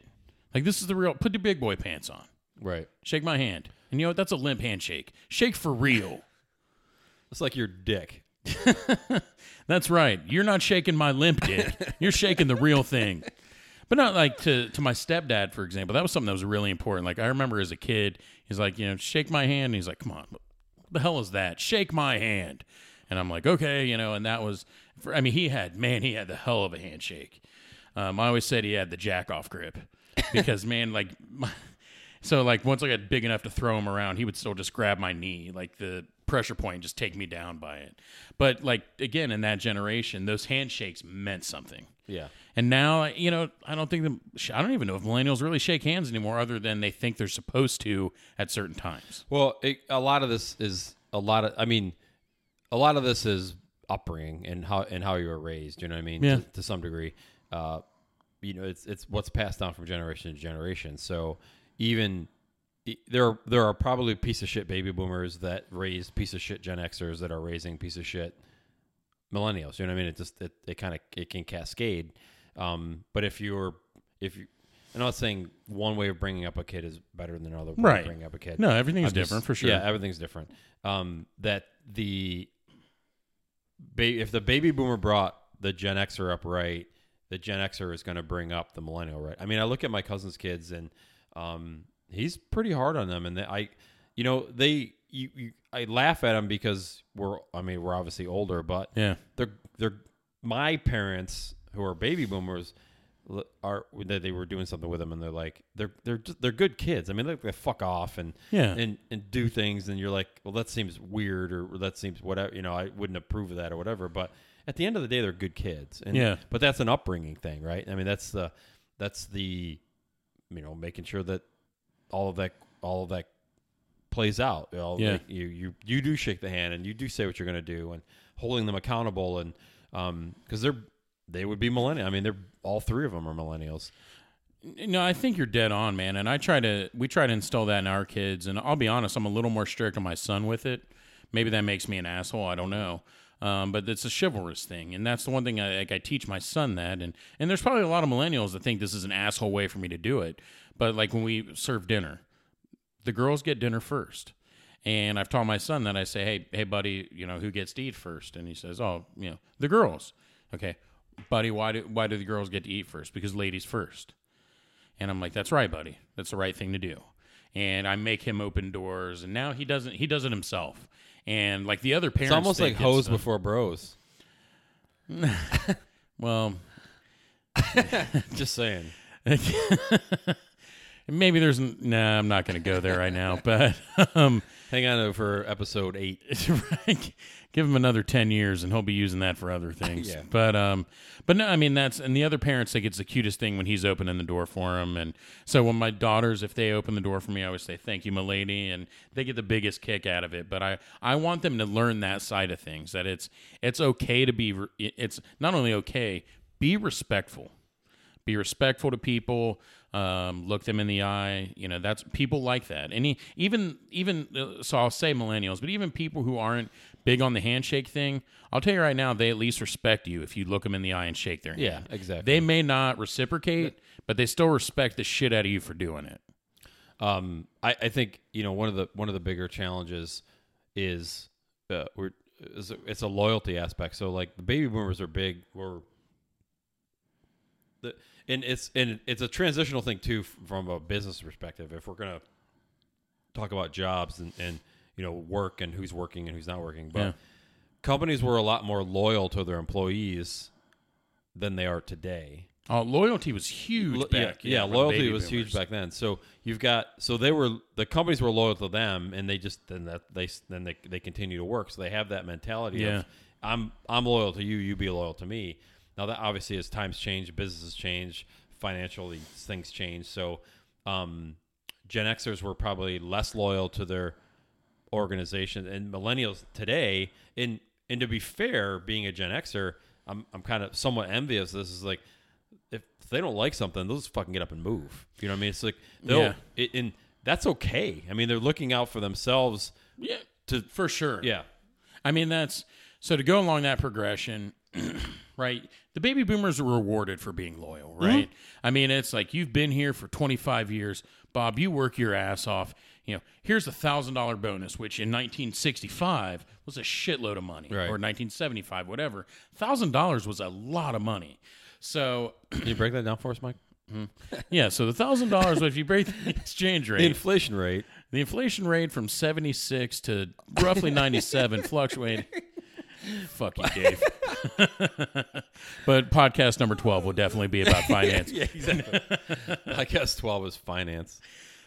Like this is the real. Put your big boy pants on. Right. Shake my hand. And you know what? That's a limp handshake. Shake for real. It's like your dick. That's right. You're not shaking my limp dick. You're shaking the real thing. But not like to to my stepdad, for example. That was something that was really important. Like I remember as a kid, he's like, you know, shake my hand. And he's like, come on, what the hell is that? Shake my hand. And I'm like, okay, you know. And that was, for, I mean, he had man, he had the hell of a handshake. Um, I always said he had the jack off grip because man, like, my, so like once I got big enough to throw him around, he would still just grab my knee, like the pressure point, just take me down by it. But like again, in that generation, those handshakes meant something. Yeah. And now, you know, I don't think the I don't even know if millennials really shake hands anymore, other than they think they're supposed to at certain times. Well, it, a lot of this is a lot of. I mean, a lot of this is upbringing and how and how you were raised. You know what I mean? Yeah. To, to some degree, uh, you know, it's it's what's passed down from generation to generation. So even there are, there are probably piece of shit baby boomers that raised piece of shit Gen Xers that are raising piece of shit millennials. You know what I mean? It just it, it kind of it can cascade. Um, but if you're if you I'm not saying one way of bringing up a kid is better than another way Right. of bringing up a kid. No, everything's I'm just- different for sure. Yeah, everything's different. Um, that the ba- if the baby boomer brought the Gen Xer up right, the Gen Xer is going to bring up the millennial right. I mean, I look at my cousin's kids and um, he's pretty hard on them, and they, I, you know, they you, you I laugh at them because we're I mean we're obviously older, but yeah. they're they're my parents who are baby boomers are that they were doing something with them, and they're like they're they're just, they're good kids. I mean, they, they fuck off and Yeah. and and do things, and you're like, well, that seems weird, or that seems whatever. You know, I wouldn't approve of that or whatever. But at the end of the day, they're good kids. And, Yeah. But that's an upbringing thing, right? I mean, that's the that's the you know making sure that all of that all of that plays out. You know, Yeah. like you you you do shake the hand and you do say what you're going to do and holding them accountable and um because they're they would be millennial. I mean, they're all three of them are millennials. No, I think you're dead on, man. And I try to we try to instill that in our kids. And I'll be honest, I'm a little more strict on my son with it. Maybe that makes me an asshole. I don't know. Um, but it's a chivalrous thing, and that's the one thing I like. I teach my son that, and and there's probably a lot of millennials that think this is an asshole way for me to do it. But like when we serve dinner, the girls get dinner first. And I've taught my son that I say, "Hey, hey, buddy, you know who gets to eat first? And he says, "Oh, you know, the girls." Okay, buddy, why do why do the girls get to eat first? Because ladies first. And I'm like, "That's right, buddy. That's the right thing to do." And I make him open doors, and now he doesn't. He does it himself. And like the other parents, It's almost like hoes before bros. Well, Just saying. maybe there's. n- Nah, I'm not going to go there right now. But um, Hang on for episode eight. right. Give him another ten years, and he'll be using that for other things. Yeah. But um, but no, I mean that's and the other parents think it's the cutest thing when he's opening the door for him. And so when my daughters, if they open the door for me, I always say thank you, my lady, and they get the biggest kick out of it. But I I want them to learn that side of things that it's it's okay to be it's not only okay, be respectful be respectful to people um, look them in the eye you know that's people like that and he, even even uh, so i'll say millennials but even people who aren't big on the handshake thing i'll tell you right now they at least respect you if you look them in the eye and shake their hand Yeah, exactly. they may not reciprocate but they still respect the shit out of you for doing it Um, I, I think you know one of the one of the bigger challenges is uh, we're is it's a loyalty aspect. So like the baby boomers are big. We're the and it's and it's a transitional thing too from a business perspective. If we're gonna talk about jobs and and you know work and who's working and who's not working, but Yeah. companies were a lot more loyal to their employees than they are today. oh loyalty was huge Lo- back yeah, yeah, the loyalty was huge back then. So you've got so they were the companies were loyal to them, and they just then that they then they they continue to work. So they have that mentality Yeah. of I'm I'm loyal to you, you be loyal to me. Now that obviously as times change, businesses change, financially things change. So um, Gen Xers were probably less loyal to their organization, and millennials today. And and to be fair, being a Gen Xer, I'm I'm kind of somewhat envious. This is like if they don't like something, they'll just fucking get up and move. You know what I mean? It's like they'll Yeah. it, and that's okay. I mean, they're looking out for themselves. yeah To for sure yeah, I mean, that's so to go along that progression, right? The baby boomers are rewarded for being loyal, mm-hmm. right? I mean, it's like you've been here for 25 years, Bob. You work your ass off. You know, here's a thousand dollar bonus, which in 1965 was a shitload of money, Right. or 1975, whatever. Thousand dollars was a lot of money. So can you break that down for us, Mike? Mm-hmm. yeah, so the thousand dollars, if you break the exchange rate, The inflation rate. the inflation rate from 76 to roughly 97 fluctuated. Fuck you, Dave. but podcast number 12 will definitely be about finance. Yeah, exactly. I guess twelve is finance.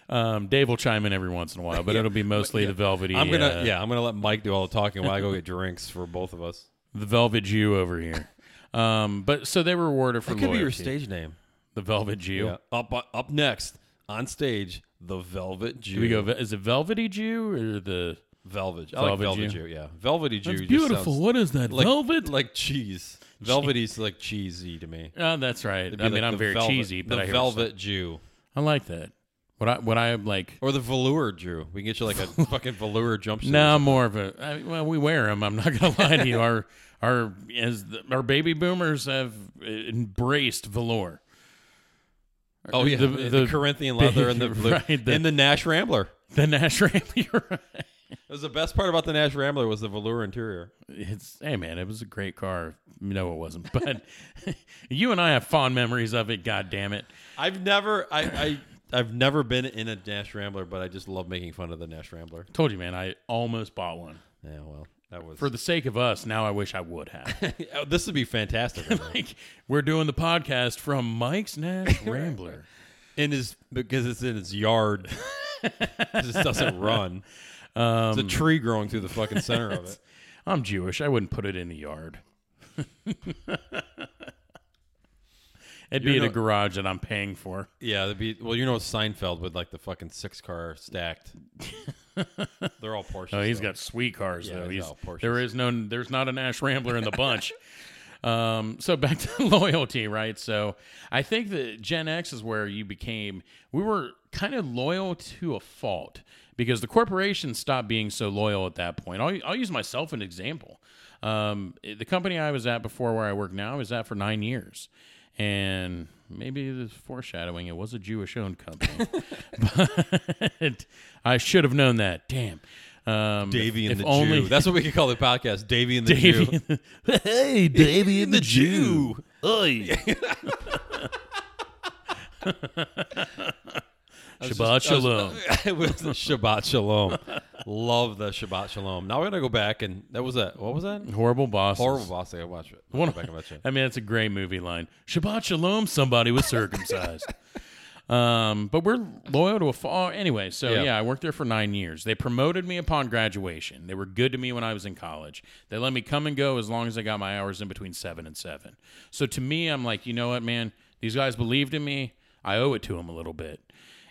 Um, Dave will chime in every once in a while, but it'll be mostly the velvety. I'm gonna uh, yeah, I'm gonna let Mike do all the talking while I go get drinks for both of us. the Velvet Jew over here. Um, but so they were rewarded for That could be your stage name. The Velvet Jew. Yeah. Up up next on stage, the Velvet Jew. Do we go? Is it Velvety Jew or the? Velvet. I like Velvet Velvet Jew? Jew. Yeah, Velvety Jew. That's just beautiful. sounds What is that? Like, Velvet? like cheese. Velvety's like cheesy to me. Oh, that's right. It'd I mean, like I'm the very velvet- cheesy, but the I hear Velvet Jew I like that. What I what I like. or the velour Jew. We can get you like a fucking velour jumpsuit. No, I'm more of a. I, well, we wear them. I'm not gonna lie to you. Our our as the, our baby boomers have embraced velour. Oh yeah, The- the, Corinthian leather and the right, the- and the Nash Rambler. The Nash Rambler. That was the best part about the Nash Rambler was the velour interior. it's hey man, it was a great car. No, it wasn't. But you and I have fond memories of it. God damn it. I've never I, I I've never been in a Nash Rambler, but I just love making fun of the Nash Rambler. Told you, man. I almost bought one. Yeah, well, That was For the sake of us, now I wish I would have. Oh, this would be fantastic. Like we're doing the podcast from Mike's Nash Rambler. in his because it's in his yard. it just doesn't run. Um, There's a tree growing through the fucking center of it. I'm Jewish. I wouldn't put it in the yard. It'd be You're in a garage that I'm paying for. Yeah, that'd be well. You know Seinfeld with like the fucking six car stacked. They're all Porsches. Oh, he's though. got sweet cars Yeah, though. he's He's, got Porsches. there is no there's not an Nash Rambler in the bunch. Um, so back to loyalty, right? So I think that Gen X is where you became we were kind of loyal to a fault because the corporation stopped being so loyal at that point. I'll, I'll use myself an example. Um, the company I was at before where I work now I was at for nine years. And maybe this foreshadowing, it was a Jewish owned company. but I should have known that. Damn. Um, Davy and if the only, Jew. That's what we could call the podcast. Davy and the. Jew. hey, Davy and the Jew. Oi. Shabbat shalom. it was the Shabbat Shalom. Love the Shabbat Shalom. Now we're gonna go back and that was that. What was that? Horrible boss. Horrible boss. I gotta watch it. One- back and watch it. I mean, it's a great movie line. Shabbat shalom, somebody was circumcised. Um, but we're loyal to a fall. Anyway, so Yeah. yeah. I worked there for nine years. They promoted me upon graduation. They were good to me when I was in college. They let me come and go as long as I got my hours in between seven and seven. So to me, I'm like, you know what, man? These guys believed in me. I owe it to them a little bit.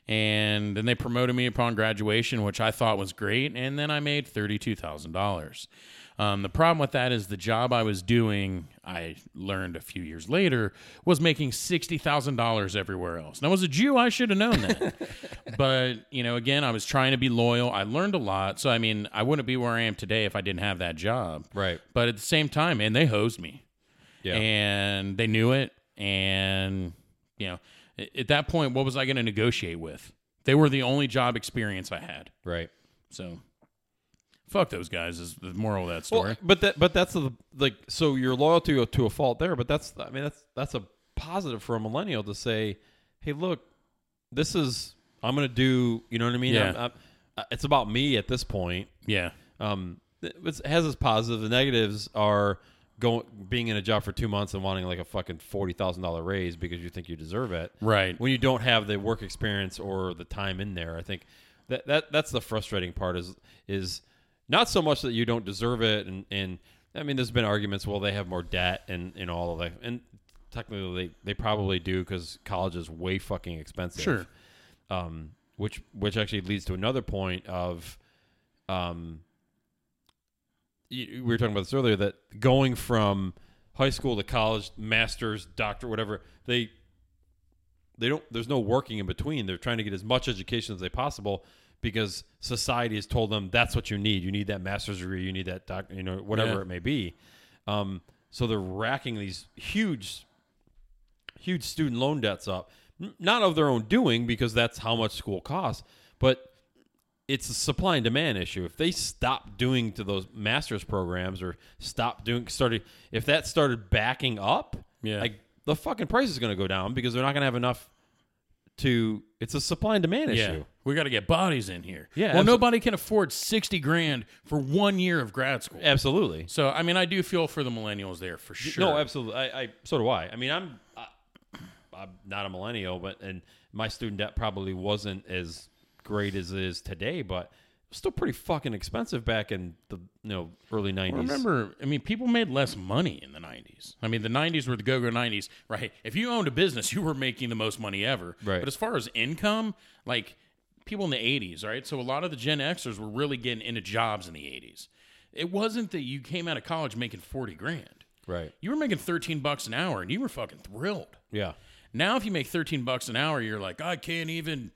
And then they promoted me upon graduation, which I thought was great. And then I made $32,000. Um, the problem with that is the job I was doing, I learned a few years later, was making $60,000 everywhere else. Now, as a Jew, I should have known that. but, you know, again, I was trying to be loyal. I learned a lot. So, I mean, I wouldn't be where I am today if I didn't have that job. Right. But at the same time, man, they hosed me Yeah. and they knew it. And you know, at that point, what was I going to negotiate with? They were the only job experience I had. right. So, fuck those guys. Is the moral of that story? Well, but that but that's the like so you're loyal to to a fault there, but that's I mean that's that's a positive for a millennial to say, hey, look, this is I'm gonna do. You know what I mean? Yeah. I'm- I'm- it's about me at this point. yeah, Um, it has its positives. The negatives are going being in a job for two months and wanting like a fucking forty thousand dollar raise because you think you deserve it. right. When you don't have the work experience or the time in there, I think that, that that's the frustrating part is is not so much that you don't deserve it and, and I mean there's been arguments well they have more debt and, and all of that and technically they, they probably do because college is way fucking expensive Sure. um, which which actually leads to another point of, um, we were talking about this earlier that going from high school to college, master's, doctor, whatever they they don't. There's no working in between. They're trying to get as much education as they possible because society has told them that's what you need. You need that master's degree. You need that doc. You know whatever Yeah. it may be. Um, so they're racking these huge huge student loan debts up. Not of their own doing, because that's how much school costs, but it's a supply and demand issue. If they stop doing to those master's programs or stop doing, started, if that started backing up, Yeah. like the fucking price is going to go down because they're not going to have enough to. It's a supply and demand Yeah, issue. we got to get bodies in here. Yeah, well, abso- nobody can afford sixty grand for one year of grad school. Absolutely. So, I mean, I do feel for the millennials there for sure. No, absolutely. I, I so do I. I mean, I'm I, I'm not a millennial, but and my student debt probably wasn't as great as it is today, but still pretty fucking expensive back in the you know early '90s. Remember, I mean, people made less money in the 90s. I mean, the 90s were the go go 90s, right? If you owned a business, you were making the most money ever. Right. But as far as income, like people in the 80s, right? So a lot of the Gen Xers were really getting into jobs in the 80s. It wasn't that you came out of college making 40 grand. right? You were making 13 bucks an hour and you were fucking thrilled. Yeah, Now, if you make 13 bucks an hour, you're like, I can't even,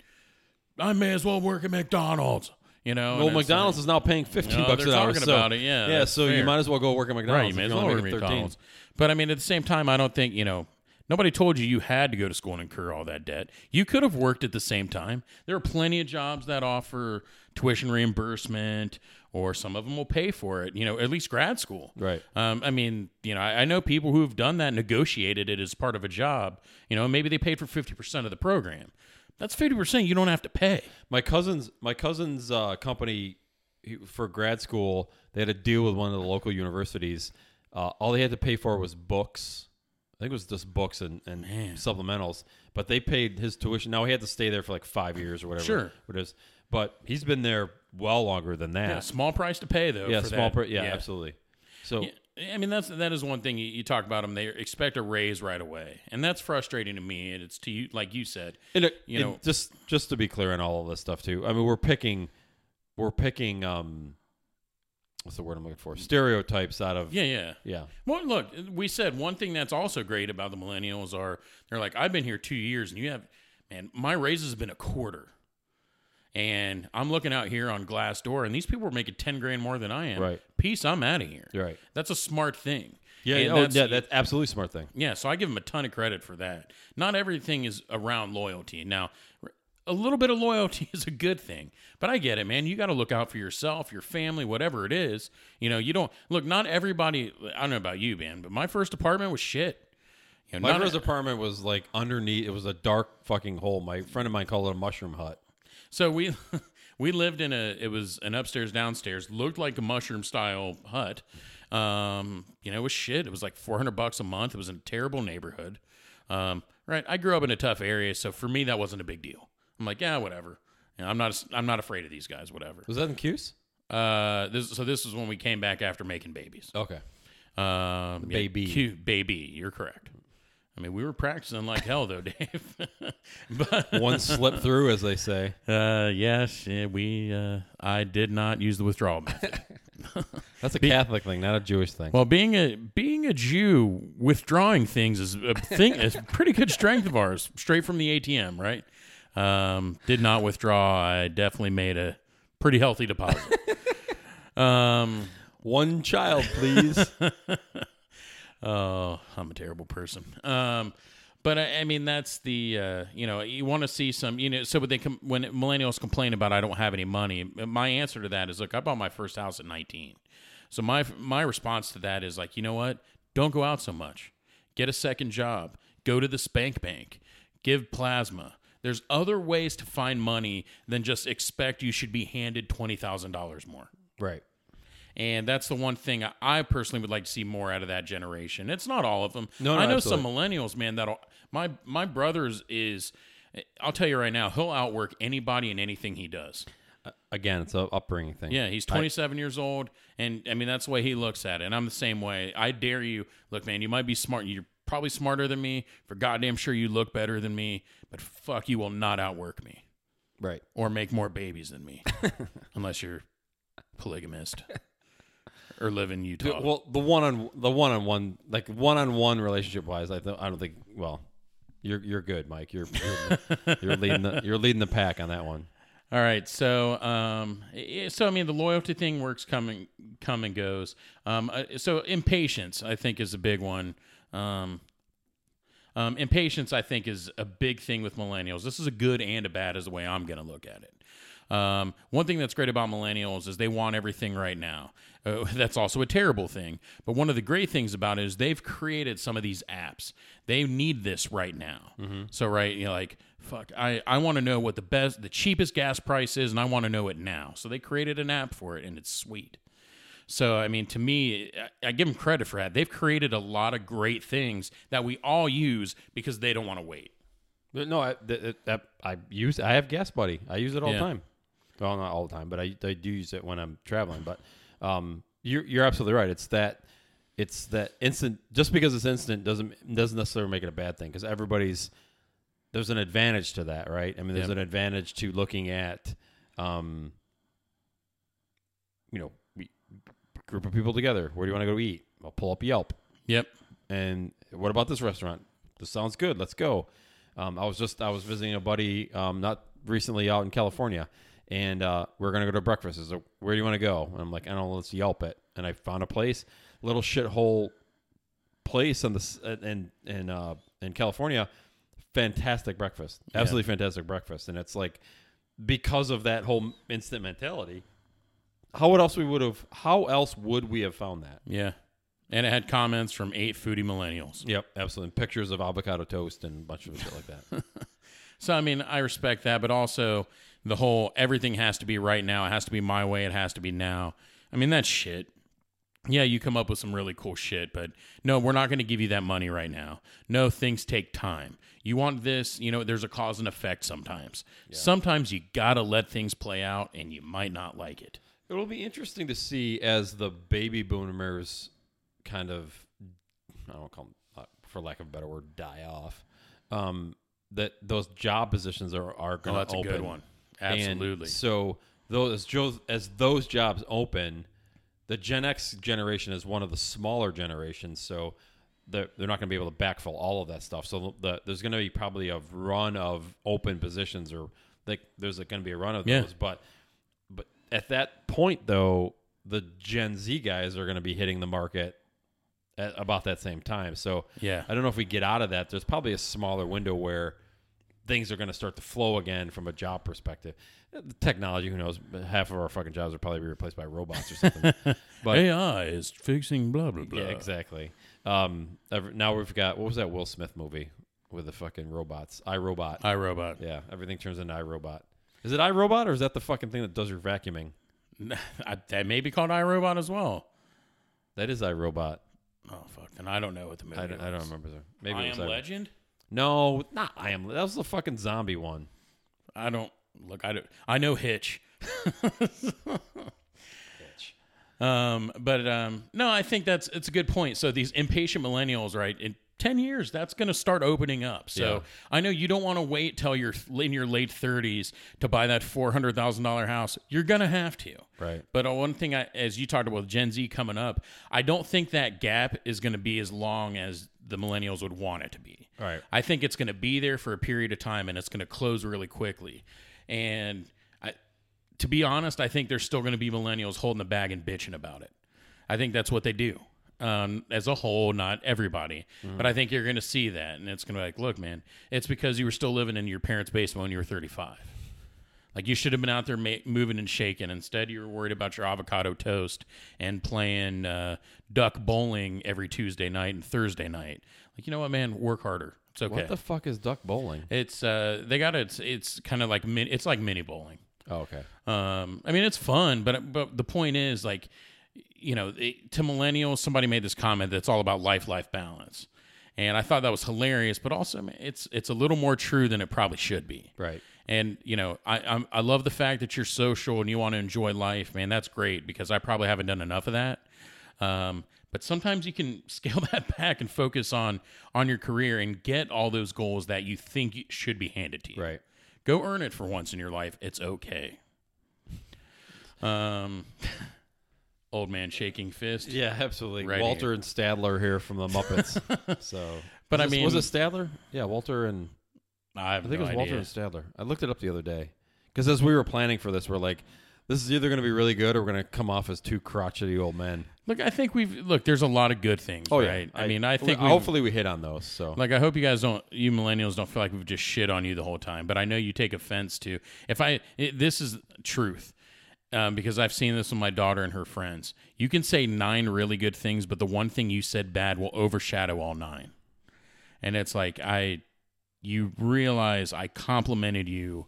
I may as well work at McDonald's. You know, well, McDonald's like- is now paying 15 No, bucks an hour. talking so, about it, yeah, yeah. So you might as well go work at McDonald's. Right, you may as well work at McDonald's. But I mean, at the same time, I don't think you know. Nobody told you you had to go to school and incur all that debt. You could have worked at the same time. There are plenty of jobs that offer tuition reimbursement, or some of them will pay for it. You know, at least grad school. Right. Um, I mean, you know, I, I know people who've done that, negotiated it as part of a job. You know, maybe they paid for fifty percent of the program. That's fifty percent you don't have to pay. My cousin's my cousin's uh, company he, for grad school, they had a deal with one of the local universities. Uh, all they had to pay for was books. I think it was just books and, and Man. supplementals. But they paid his tuition. Now he had to stay there for like five years or whatever. Sure. It is. But he's been there well longer than that. Yeah, small price to pay though. Yeah, small. that. Per, yeah, absolutely. So Yeah, I mean that's that is one thing you, you talk about them. They expect a raise right away, and that's frustrating to me. And it's to you, like you said. And it, You and know- just just to be clear on all of this stuff too. I mean, we're picking, we're picking. um What's the word I'm looking for? Stereotypes out of Yeah, yeah. yeah. Well, look, we said one thing that's also great about the millennials are they're like, I've been here two years, and you have, man, my raise has been a quarter, and I'm looking out here on Glassdoor, and these people are making ten grand more than I am. Right. Peace, I'm out of here. Right. That's a smart thing. Yeah, And oh, that's- yeah, that's absolutely smart thing. Yeah, so I give them a ton of credit for that. Not everything is around loyalty. Now, a little bit of loyalty is a good thing, but I get it, man. You got to look out for yourself, your family, whatever it is. You know, you don't look. Not everybody. I don't know about you, man, but my first apartment was shit. You know, My not- first apartment was like underneath. It was a dark fucking hole. My friend of mine called it a mushroom hut. So we we lived in a. It was an upstairs downstairs. Looked like a mushroom style hut. Um, you know, it was shit. It was like four hundred bucks a month. It was in a terrible neighborhood. Um, right. I grew up in a tough area, so for me that wasn't a big deal. I'm like, yeah, whatever. You know, I'm not. I'm not afraid of these guys. Whatever. Was that in Cuse? Uh, this so this is when we came back after making babies. Okay. Um, yeah, baby. cute baby. You're correct. I mean, we were practicing like hell though, Dave. but One slip through, as they say. uh, yes, yeah, we. Uh, I did not use the withdrawal method. That's a Catholic thing, not a Jewish thing. well, being a being a Jew, withdrawing things is a thing. is pretty good strength of ours, straight from the ATM, right? Um, did not withdraw. I definitely made a pretty healthy deposit. um, One child, please. Oh, I'm a terrible person. Um, but I, I mean, that's the uh, you know you want to see some you know so when they com- when millennials complain about I don't have any money, my answer to that is look, I bought my first house at 19. So my my response to that is like you know what, don't go out so much, get a second job, go to the spank bank, give plasma. There's other ways to find money than just expect you should be handed twenty thousand dollars more. right. And that's the one thing I- I personally would like to see more out of that generation. It's not all of them. No, no, I know absolutely. some millennials, man. That my my brother's is. I'll tell you right now, he'll outwork anybody in anything he does. Uh, again, it's a upbringing thing. Yeah, he's 27 years old, and I mean that's the way he looks at it. And I'm the same way. I dare you. Look, man, you might be smart. You're probably smarter than me. For goddamn sure, you look better than me. But fuck, you will not outwork me Right. or make more babies than me, unless you're polygamist or live in Utah. Well, the one on the one on one, like one on one relationship wise, I th- I don't think. Well, you're you're good, Mike. You're you're, you're leading the you're leading the pack on that one. All right, so um, i- so I mean the loyalty thing works come and come and goes. Um, uh, so impatience, I think, is a big one. Um, um, impatience, I think, is a big thing with millennials. This is a good and a bad, is the way I'm going to look at it. Um, one thing that's great about millennials is they want everything right now. Uh, that's also a terrible thing. But one of the great things about it is they've created some of these apps. They need this right now. So right, you know, like fuck, I I want to know what the best, the cheapest gas price is, and I want to know it now. So they created an app for it, and it's sweet. So I mean, to me, I, I give them credit for that. They've created a lot of great things that we all use because they don't want to wait. No, I th- I use. I have Gas Buddy. I use it all Yeah. the time. Well, not all the time, but I, I do use it when I'm traveling. But um, you're you're absolutely right. It's that it's that instant. Just because it's instant doesn't doesn't necessarily make it a bad thing because everybody's there's an advantage to that, right? I mean, there's an advantage to looking at, um, you know, we, group of people together. Where do you want to go to eat? I'll pull up Yelp. Yep. And what about this restaurant? This sounds good. Let's go. Um, I was just I was visiting a buddy um, not recently out in California, and uh, we're gonna go to breakfast. Is where do you want to go? And I'm like, I don't know. Let's Yelp it. And I found a place, little shithole place in the in in uh, in California. Fantastic breakfast, absolutely fantastic breakfast, and it's like because of that whole instant mentality. How else we would have? How else would we have found that? Yeah. And it had comments from eight foodie millennials. Yep, absolutely. And pictures of avocado toast and a bunch of shit like that. So I mean, I respect that, but also the whole everything has to be right now. It has to be my way. It has to be now. I mean, that's shit. Yeah, you come up with some really cool shit, but no, we're not going to give you that money right now. No, things take time. You want this, you know, there's a cause and effect sometimes. Sometimes you got to let things play out and you might not like it. It'll be interesting to see as the baby boomers kind of, I don't call them, uh, for lack of a better word, die off. Um, that those job positions are are Oh, going to that's open. a good one. And Absolutely. so those as those jobs open, the Gen X generation is one of the smaller generations, so they're, they're not going to be able to backfill all of that stuff. So the, there's going to be probably a run of open positions, or like there's going to be a run of Yeah. those. But but at that point, though, the Gen Z guys are going to be hitting the market at about that same time. So Yeah. I don't know if we get out of that. There's probably a smaller window where things are going to start to flow again from a job perspective. The technology, who knows? Half of our fucking jobs will probably be replaced by robots or something. but AI is fixing blah blah blah. yeah, exactly. Um, now we've got what was that Will Smith movie with the fucking robots? iRobot. iRobot. yeah, everything turns into iRobot. Is it iRobot or is that the fucking thing that does your vacuuming? That may be called iRobot as well. That is iRobot. Oh fuck! Then I don't know what the movie. I don't, I don't remember. Maybe I it was am iRobot. Legend. No, not I am. That was the fucking zombie one. I don't look. I don't. I know Hitch. Um, but um, no, I think that's it's a good point. So these impatient millennials, right? In ten years, that's going to start opening up. So Yeah. I know you don't want to wait till you're in your late thirties to buy that four hundred thousand dollar house. You're going to have to. Right. But uh, one thing, I, as you talked about Gen Z coming up, I don't think that gap is going to be as long as the millennials would want it to be. Right. I think it's going to be there for a period of time and it's going to close really quickly. And I, to be honest, I think there's still going to be millennials holding the bag and bitching about it. I think that's what they do. Um, as a whole, not everybody, but I think you're going to see that, and it's going to be like, look, man, it's because you were still living in your parents' basement when you were 35. Like you should have been out there ma- moving and shaking. Instead, you were worried about your avocado toast and playing uh, duck bowling every Tuesday night and Thursday night. Like you know what, man, work harder. It's okay. What the fuck is duck bowling? it's uh, they got it. It's, it's kind of like min- it's like mini bowling. Oh, okay. Um, I mean, it's fun, but but the point is, like, you know, it, to millennials, somebody made this comment that's all about life life balance, and I thought that was hilarious. But also, man, it's it's a little more true than it probably should be. Right. And you know, I I'm, I love the fact that you're social and you want to enjoy life, man. That's great because I probably haven't done enough of that. Um, but sometimes you can scale that back and focus on on your career and get all those goals that you think should be handed to you. Right. Go earn it for once in your life. It's okay. Um, old man shaking fist. Yeah, absolutely. Right Walter and Statler here from the Muppets. so, But Was I this- mean- was it Statler? Yeah, Walter and I have I think no it was Walter idea. and Statler. I looked it up the other day because as we were planning for this, we're like, this is either going to be really good or we're going to come off as two crotchety old men. Look, I think we've look. There's a lot of good things, Oh right? I, mean, I think hopefully we hit on those. So Like I hope you guys don't, you millennials don't feel like we've just shit on you the whole time. But I know you take offense to if I. It, this is truth, um, because I've seen this with my daughter and her friends. You can say nine really good things, but the one thing you said bad will overshadow all nine. And it's like I, you realize I complimented you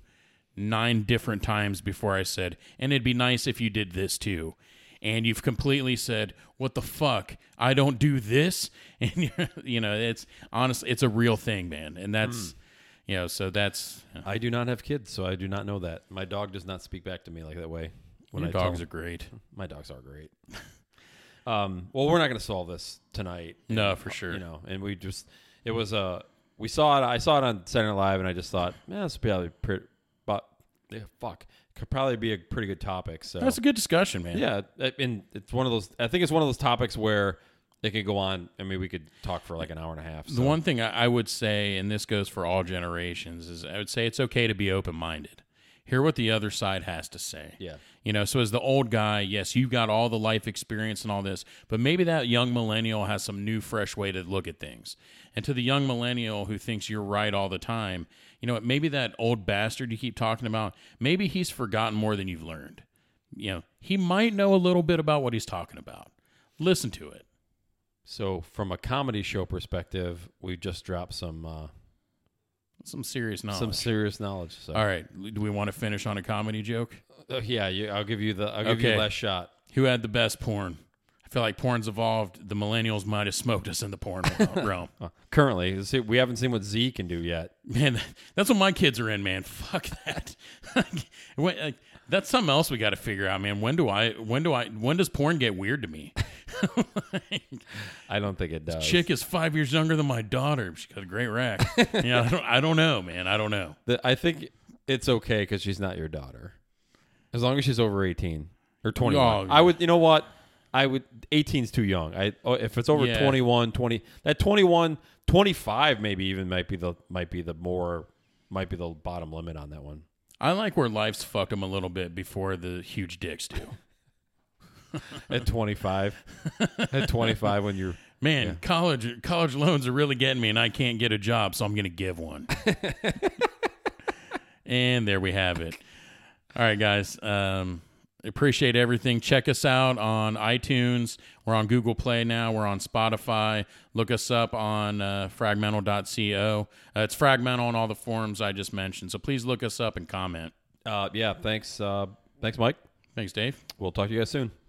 nine different times before I said, and it'd be nice if you did this too. And you've completely said, "What the fuck? I don't do this." And you're, you know, it's honestly, it's a real thing, man. And that's, you know, so that's I do not have kids, so I do not know that. My dog does not speak back to me like that way. When your I dogs are great. my dogs are great. um, well, we're not going to solve this tonight. No, for sure. You know, and we just it was uh we saw it. I saw it on Saturday Night Live, and I just thought, man, this would probably pretty, but yeah, fuck, could probably be a pretty good topic. So That's a good discussion, man. yeah, I- and it's one of those. I think it's one of those topics where it could go on. I mean, we could talk for like an hour and a half. The one thing I I would say, and this goes for all generations, is I would say it's okay to be open minded. Hear what the other side has to say. Yeah. You know, so as the old guy, yes, you've got all the life experience and all this, but maybe that young millennial has some new, fresh way to look at things. And to the young millennial who thinks you're right all the time, you know what? Maybe that old bastard you keep talking about, maybe he's forgotten more than you've learned. You know, he might know a little bit about what he's talking about. Listen to it. So from a comedy show perspective, we just dropped some uh, some serious knowledge. some serious knowledge. So. All right, do we want to finish on a comedy joke? Uh, yeah, you, I'll give you the I'll give you Okay. the last shot. Who had the best porn? I feel like porn's evolved. The millennials might have smoked us in the porn realm. Uh, currently, see, we haven't seen what Z can do yet. Man, that's what my kids are in, man. Fuck that. Like, that's something else we got to figure out, man. When do I? When do I? When does porn get weird to me? I don't think it does. Chick is five years younger than my daughter. She's got a great rack. yeah, I don't, I don't know, man. I don't know. The- I think it's okay because she's not your daughter, as long as she's over eighteen or twenty. Oh, I would, you know what? I would. 18's too young. I oh, if it's over Yeah. 21, 20, that 21, 25 maybe even might be the might be the more might be the bottom limit on that one. I like where life's fucked them a little bit before the huge dicks do. At 25, at 25 when you're Man, college college loans are really getting me, and I can't get a job, so I'm going to give one. and there we have it. All right, guys. Um, appreciate everything. Check us out on iTunes. We're on Google Play now. We're on Spotify. Look us up on uh, fragmental.co. Uh, it's fragmental on all the forums I just mentioned. So please look us up and comment. uh yeah, thanks uh thanks Mike. Thanks, Dave. We'll talk to you guys soon.